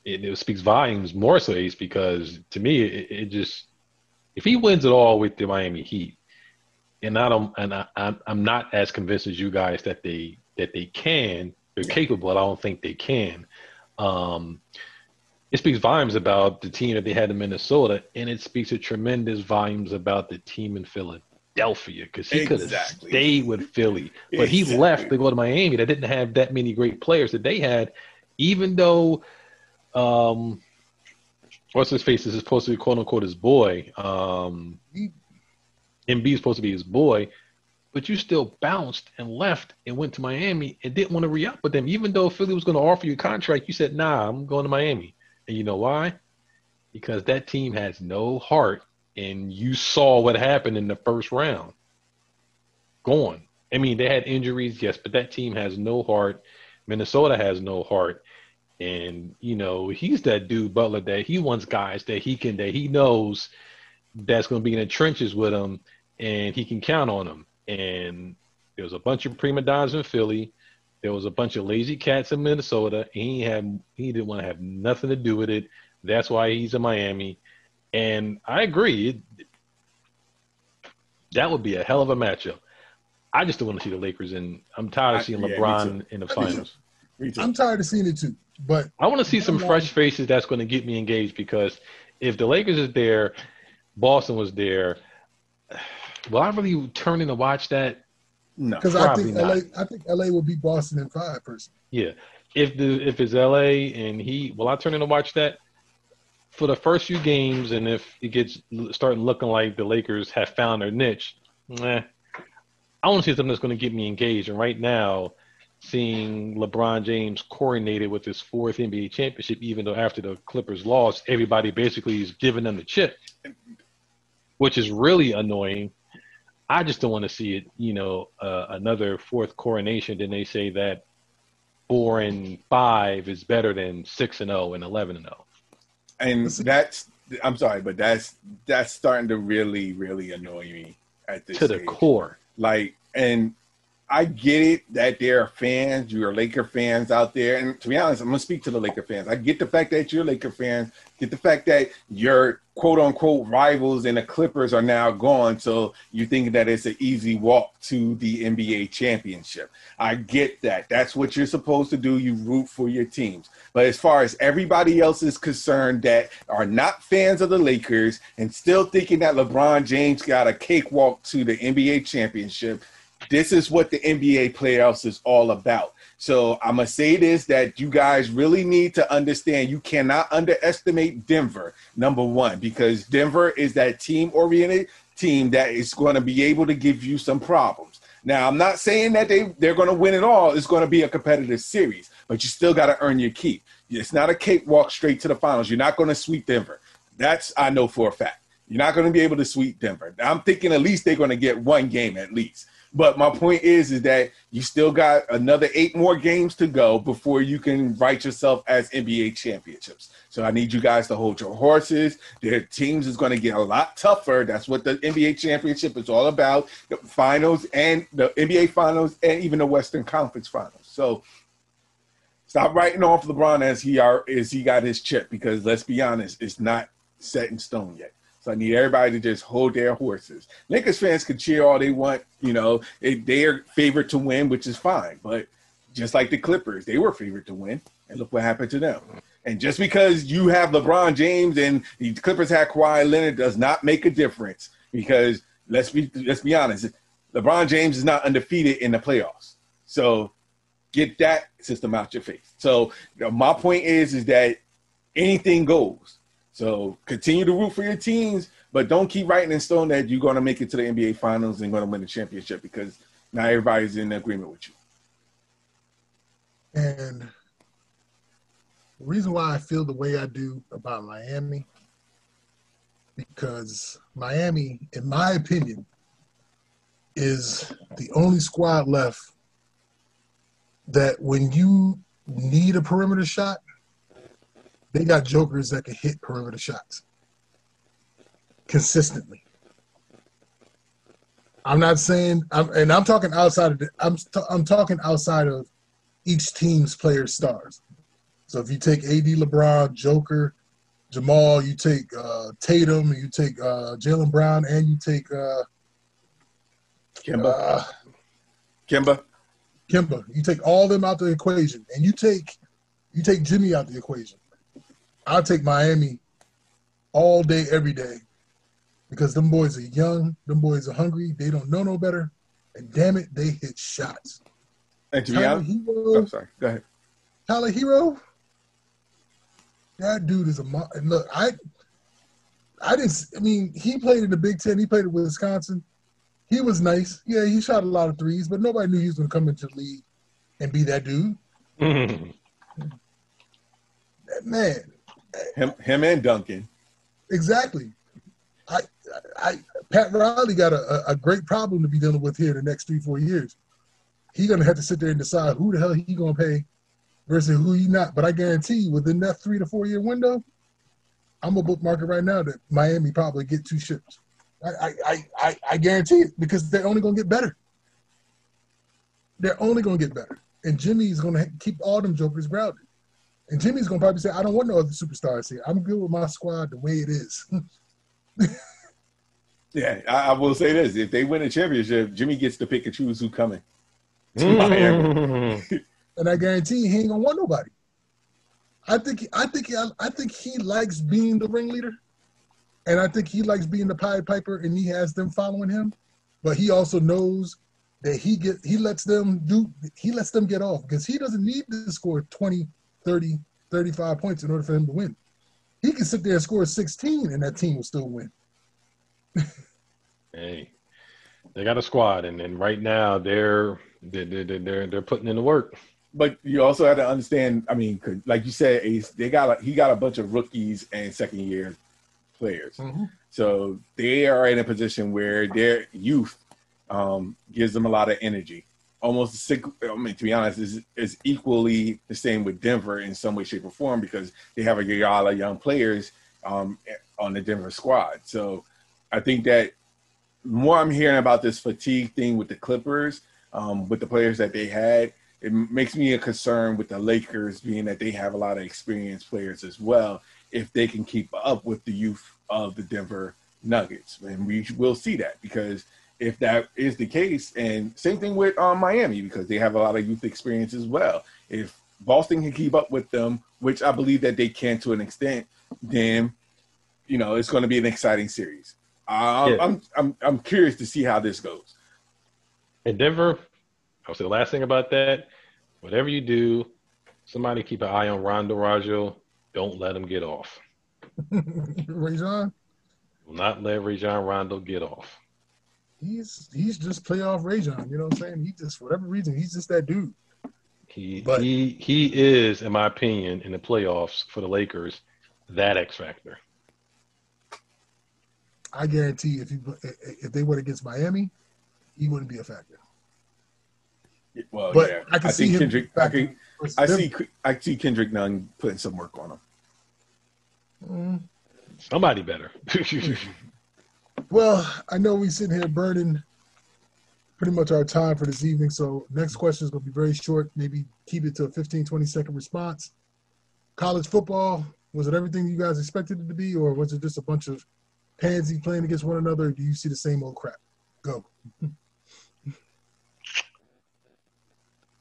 it, it speaks volumes more so Ace because to me it, it just if he wins it all with the Miami Heat, and I don't and I, I'm I'm not as convinced as you guys that they that they can they're Yeah. capable. I don't think they can. Um, it speaks volumes about the team that they had in Minnesota, and it speaks a tremendous volumes about the team in Philadelphia because he could have stayed with Philly, but he left to go to Miami. That didn't have that many great players that they had, even though, um, what's his face is supposed to be quote unquote his boy. Um, Embiid's supposed to be his boy, but you still bounced and left and went to Miami and didn't want to re up with them, even though Philly was going to offer you a contract. You said, "Nah, I'm going to Miami." And you know why? Because that team has no heart, and you saw what happened in the first round. Gone. I mean, they had injuries, yes, but that team has no heart. Minnesota has no heart. And, you know, he's that dude, Butler, that he wants guys that he can, that he knows that's going to be in the trenches with him and he can count on them. And there was a bunch of prima donnas in Philly. There was a bunch of lazy cats in Minnesota. And he had he didn't want to have nothing to do with it. That's why he's in Miami. And I agree. It, that would be a hell of a matchup. I just don't want to see the Lakers in. I'm tired of seeing yeah, LeBron in the finals. I'm tired of seeing it too. But I want to see some fresh faces that's going to get me engaged because if the Lakers is there, Boston was there. Will I really turn in to watch that? No, Because I think LA, not. I think LA will beat Boston in five. Person. Yeah. If the if it's LA and he will I turn in to watch that for the first few games and if it gets starting looking like the Lakers have found their niche, eh, I want to see something that's going to get me engaged. And right now, seeing LeBron James coordinated with his fourth NBA championship, even though after the Clippers lost, everybody basically is giving them the chip, which is really annoying. I just don't want to see it, you know, uh, another fourth coronation. Then they say that four and five is better than six and zero and eleven and oh. zero. and that's I'm sorry, but that's that's starting to really, really annoy me at this To the core. Like, and I get it that there are fans, you are Laker fans out there. And to be honest, I'm gonna speak to the Laker fans. I get the fact that you're Laker fans, get the fact that your quote unquote rivals and the Clippers are now gone. So you think that it's an easy walk to the NBA championship. I get that. That's what you're supposed to do. You root for your teams. But as far as everybody else is concerned that are not fans of the Lakers and still thinking that LeBron James got a cakewalk to the NBA championship, this is what the NBA playoffs is all about. So I'm gonna say this that you guys really need to understand you cannot underestimate Denver, number one, because Denver is that team oriented team that is going to be able to give you some problems. Now, I'm not saying that they, they're going to win it all. It's going to be a competitive series, but you still got to earn your keep. It's not a cakewalk straight to the finals. You're not going to sweep Denver. That's, I know for a fact. You're not going to be able to sweep Denver. I'm thinking at least they're going to get one game at least. But my point is, is that you still got another eight more games to go before you can write yourself as NBA championships. So I need you guys to hold your horses. Their teams is going to get a lot tougher. That's what the NBA championship is all about. The finals and the NBA finals and even the Western Conference finals. So stop writing off LeBron as he are as he got his chip because let's be honest, it's not set in stone yet. I need everybody to just hold their horses. Lakers fans can cheer all they want, you know, they, they're favored to win, which is fine. But just like the Clippers, they were favored to win, and look what happened to them. And just because you have LeBron James and the Clippers had Kawhi Leonard does not make a difference because let's be let's be honest, LeBron James is not undefeated in the playoffs. So get that system out your face. So you know, my point is is that anything goes. So continue to root for your teams, but don't keep writing in stone that you're going to make it to the NBA Finals and going to win the championship because not everybody's in agreement with you. And the reason why I feel the way I do about Miami, because Miami, in my opinion, is the only squad left that when you need a perimeter shot, they got jokers that can hit perimeter shots consistently. I'm not saying, I'm, and I'm talking outside of the, I'm I'm talking outside of each team's player stars. So if you take AD, LeBron, Joker, Jamal, you take uh, Tatum, you take uh, Jaylen Brown, and you take uh, Kemba, uh, Kemba, Kemba. You take all them out the equation, and you take you take Jimmy out the equation. I'll take Miami all day, every day, because them boys are young, them boys are hungry, they don't know no better, and damn it, they hit shots. and to be honest, Herro, oh, sorry, go ahead. Tyler Herro, that dude is a mo- and look. I, I didn't. s- I mean, he played in the Big Ten. He played at Wisconsin. He was nice. Yeah, he shot a lot of threes, but nobody knew he was going to come into the league and be that dude. That man, Him, him and Duncan. exactly. I, I, Pat Riley got a, a- a great problem to be dealing with here the next three, four years. He gonna have to sit there and decide who the hell he gonna pay versus who he not. But I guarantee you, within that three to four year window, I'm gonna bookmark it right now that Miami probably get two ships. I, I, I, I guarantee it because they're only gonna get better. They're only gonna get better, and Jimmy's gonna keep all them jokers grounded. And Jimmy's gonna probably say, "I don't want no other superstars here. I'm good with my squad the way it is." Yeah, I, I will say this: if they win a championship, Jimmy gets to pick and choose who's coming. to mm. Miami. and I guarantee he ain't gonna want nobody. I think I think I think he likes being the ringleader. and I think he likes being the Pied Piper, and he has them following him. But he also knows that he get he lets them do he lets them get off because he doesn't need to score 20, 30, 35 points in order for him to win. He can sit there and score 16, and that team will still win. hey, they got a squad, and, and right now they're they're, they're they're they're putting in the work. But you also have to understand. I mean, like you said, Ace, they got a, he got a bunch of rookies and second year players, mm-hmm. so they are in a position where their youth um, gives them a lot of energy. Almost, sick. I mean, to be honest, is is equally the same with Denver in some way, shape, or form because they have a lot of young players um, on the Denver squad. So I think that more I'm hearing about this fatigue thing with the Clippers, um, with the players that they had, it makes me a concern with the Lakers, being that they have a lot of experienced players as well. If they can keep up with the youth of the Denver Nuggets, and we will see that because if that is the case, and same thing with um, Miami because they have a lot of youth experience as well. If Boston can keep up with them, which I believe that they can to an extent, then you know it's going to be an exciting series. Yeah. I'm I'm I'm curious to see how this goes. In Denver, I'll say the last thing about that. Whatever you do, somebody keep an eye on Rondo Rajo. Don't let him get off. Rajon? Will not let Rajon Rondo get off he's he's just playoff Rajon. You know what I'm saying? He just for whatever reason he's just that dude. He but, he he is, in my opinion, in the playoffs for the Lakers, that X factor. I guarantee if he if they went against Miami, he wouldn't be a factor. Well, but yeah. I can I see Kendrick. I, can, I see I see Kendrick Nunn putting some work on him. Mm. Somebody better. Well, I know we're sitting here burning pretty much our time for this evening. So next question is going to be very short. Maybe keep it to a 15, 20 second response. College football, was it everything you guys expected it to be, or was it just a bunch of pansy playing against one another? Do you see the same old crap? Go.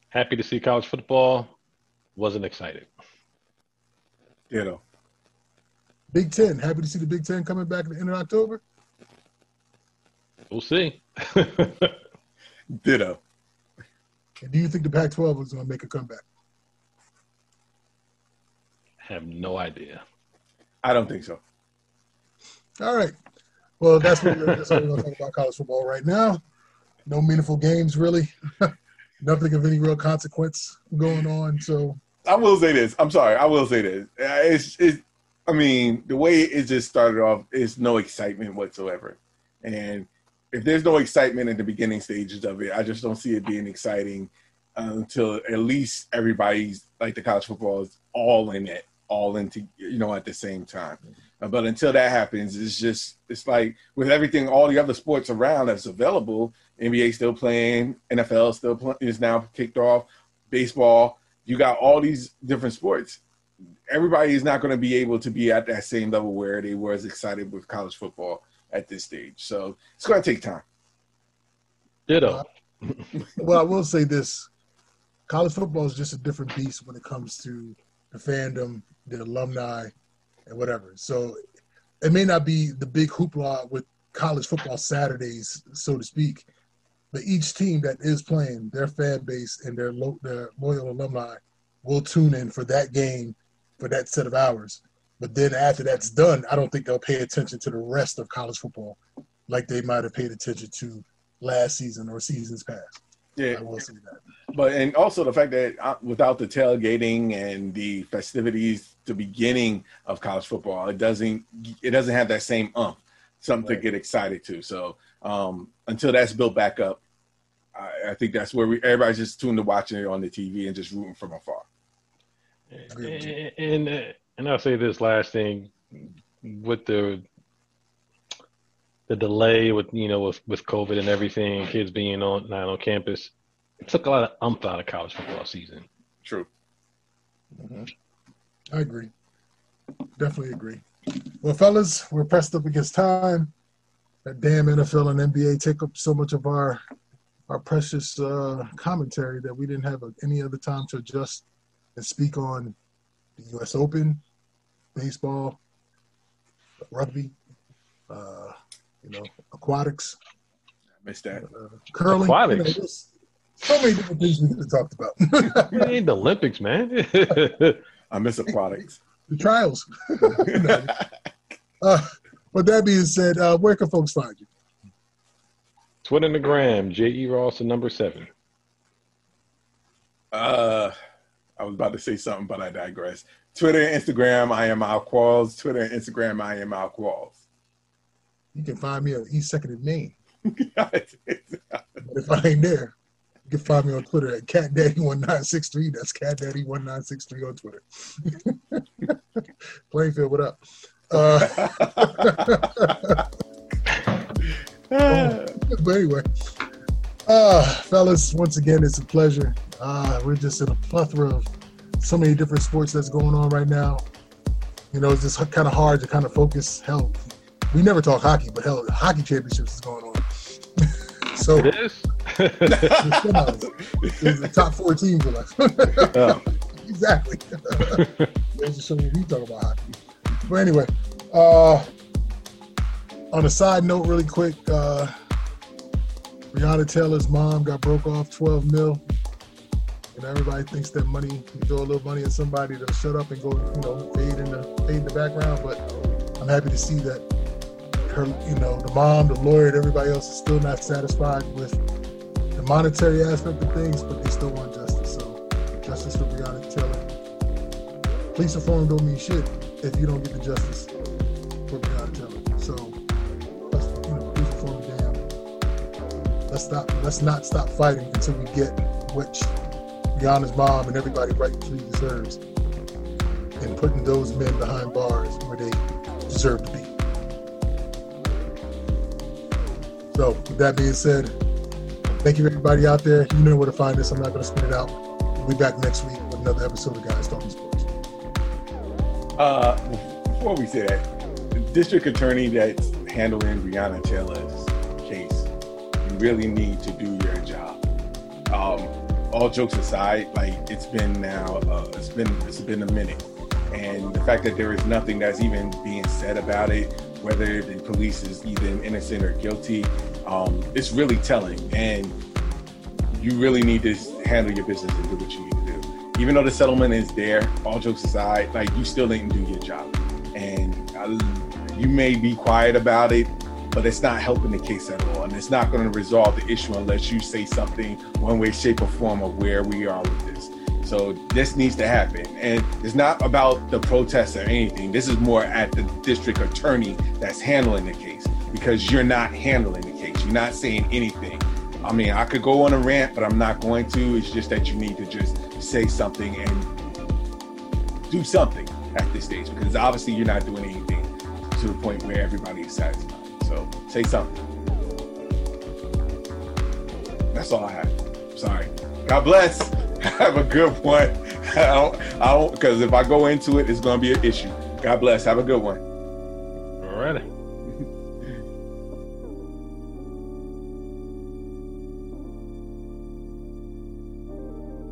Happy to see college football. Wasn't excited. You know. Big Ten. Happy to see the Big Ten coming back at the end of October. We'll see. Ditto. do you think the Pac-12 is going to make a comeback? Have no idea. I don't think so. All right. Well, that's what we're, that's what we're going to talk about college football right now. No meaningful games, really. Nothing of any real consequence going on. So I will say this. I'm sorry. I will say this. Uh, it's, it's I mean, the way it just started off is no excitement whatsoever, and if there's no excitement in the beginning stages of it, I just don't see it being exciting until at least everybody's like the college football is all in it, all into you know at the same time. Uh, but until that happens, it's just it's like with everything, all the other sports around that's available. NBA still playing, NFL still play, is now kicked off, baseball. You got all these different sports. Everybody is not going to be able to be at that same level where they were as excited with college football at this stage. So it's going to take time. Ditto. Uh, well, I will say this: college football is just a different beast when it comes to the fandom, the alumni, and whatever. So it may not be the big hoopla with college football Saturdays, so to speak, but each team that is playing, their fan base and their lo- their loyal alumni will tune in for that game for that set of hours. But then after that's done, I don't think they'll pay attention to the rest of college football like they might have paid attention to last season or seasons past. Yeah, I will say that. But and also the fact that without the tailgating and the festivities, the beginning of college football, it doesn't it doesn't have that same ump, something right. to get excited to. So um, until that's built back up, I, I think that's where we everybody's just tuned to watching it on the TV and just rooting from afar. And, and uh, and I'll say this last thing with the the delay with you know with, with COVID and everything, kids being on not on campus, it took a lot of umph out of college football season. True. Mm-hmm. I agree. Definitely agree. Well, fellas, we're pressed up against time. That damn NFL and NBA take up so much of our our precious uh, commentary that we didn't have any other time to adjust and speak on the U.S. Open, baseball, rugby, uh, you know, aquatics, I missed that. uh, curling. Aquatics? You know, so many different things we could have talked about. It ain't the Olympics, man. I miss aquatics. the trials. Uh, with that being said, uh, where can folks find you? Twitter and the gram, J.E. Ross, the number seven. Uh, I was about to say something, but I digress. Twitter and Instagram, I am Al Qualls. Twitter and Instagram, I am Al Qualls. You can find me on East Second and Main. If I ain't there, you can find me on Twitter at CatDaddy1963. That's CatDaddy1963 on Twitter. Plainfield, what up? Uh, but anyway, uh, fellas, once again, it's a pleasure. Uh, we're just in a plethora of so many different sports that's going on right now. You know, it's just kind of hard to kind of focus. Hell, we never talk hockey, but hell, hockey championships is going on. so It is? it's the top four teams are left. Oh. exactly. Those are some we talk about hockey. But anyway, uh, on a side note, really quick, uh, Breonna Taylor's mom got broke off 12 mil. And everybody thinks that money, you throw a little money at somebody, they'll shut up and go, you know, fade in the fade in the background. But I'm happy to see that her, you know, the mom, the lawyer, and everybody else is still not satisfied with the monetary aspect of things, but they still want justice. So justice for Breonna Taylor. Police reform don't mean shit if you don't get the justice for Breonna Taylor. So let's, you know, police reform be damned. Let's stop. Let's not stop fighting until we get what Breonna's mom and everybody rightfully deserves, and putting those men behind bars where they deserve to be. So, with that being said, thank you everybody out there. You know where to find us. I'm not going to spit it out. We'll be back next week with another episode of Guys Talking Sports. Uh, before we say that, the district attorney that's handling Breonna Taylor's case, you really need to do your job. Um, all jokes aside, like it's been now, uh, it's been it's been a minute, and the fact that there is nothing that's even being said about it, whether the police is either innocent or guilty, um, it's really telling. And you really need to handle your business and do what you need to do. Even though the settlement is there, all jokes aside, like you still didn't do your job, and uh, you may be quiet about it, but it's not helping the case at all, and it's not going to resolve the issue unless you say something one way, shape, or form of where we are with this. So this needs to happen, and it's not about the protests or anything. This is more at the district attorney that's handling the case because you're not handling the case. You're not saying anything. I mean, I could go on a rant, but I'm not going to. It's just that you need to just say something and do something at this stage because obviously you're not doing anything to the point where everybody is satisfied. So say something. That's all I have. Sorry. God bless. Have a good one. I don't, I don't, because if I go into it, it's going to be an issue. God bless. Have a good one. All righty.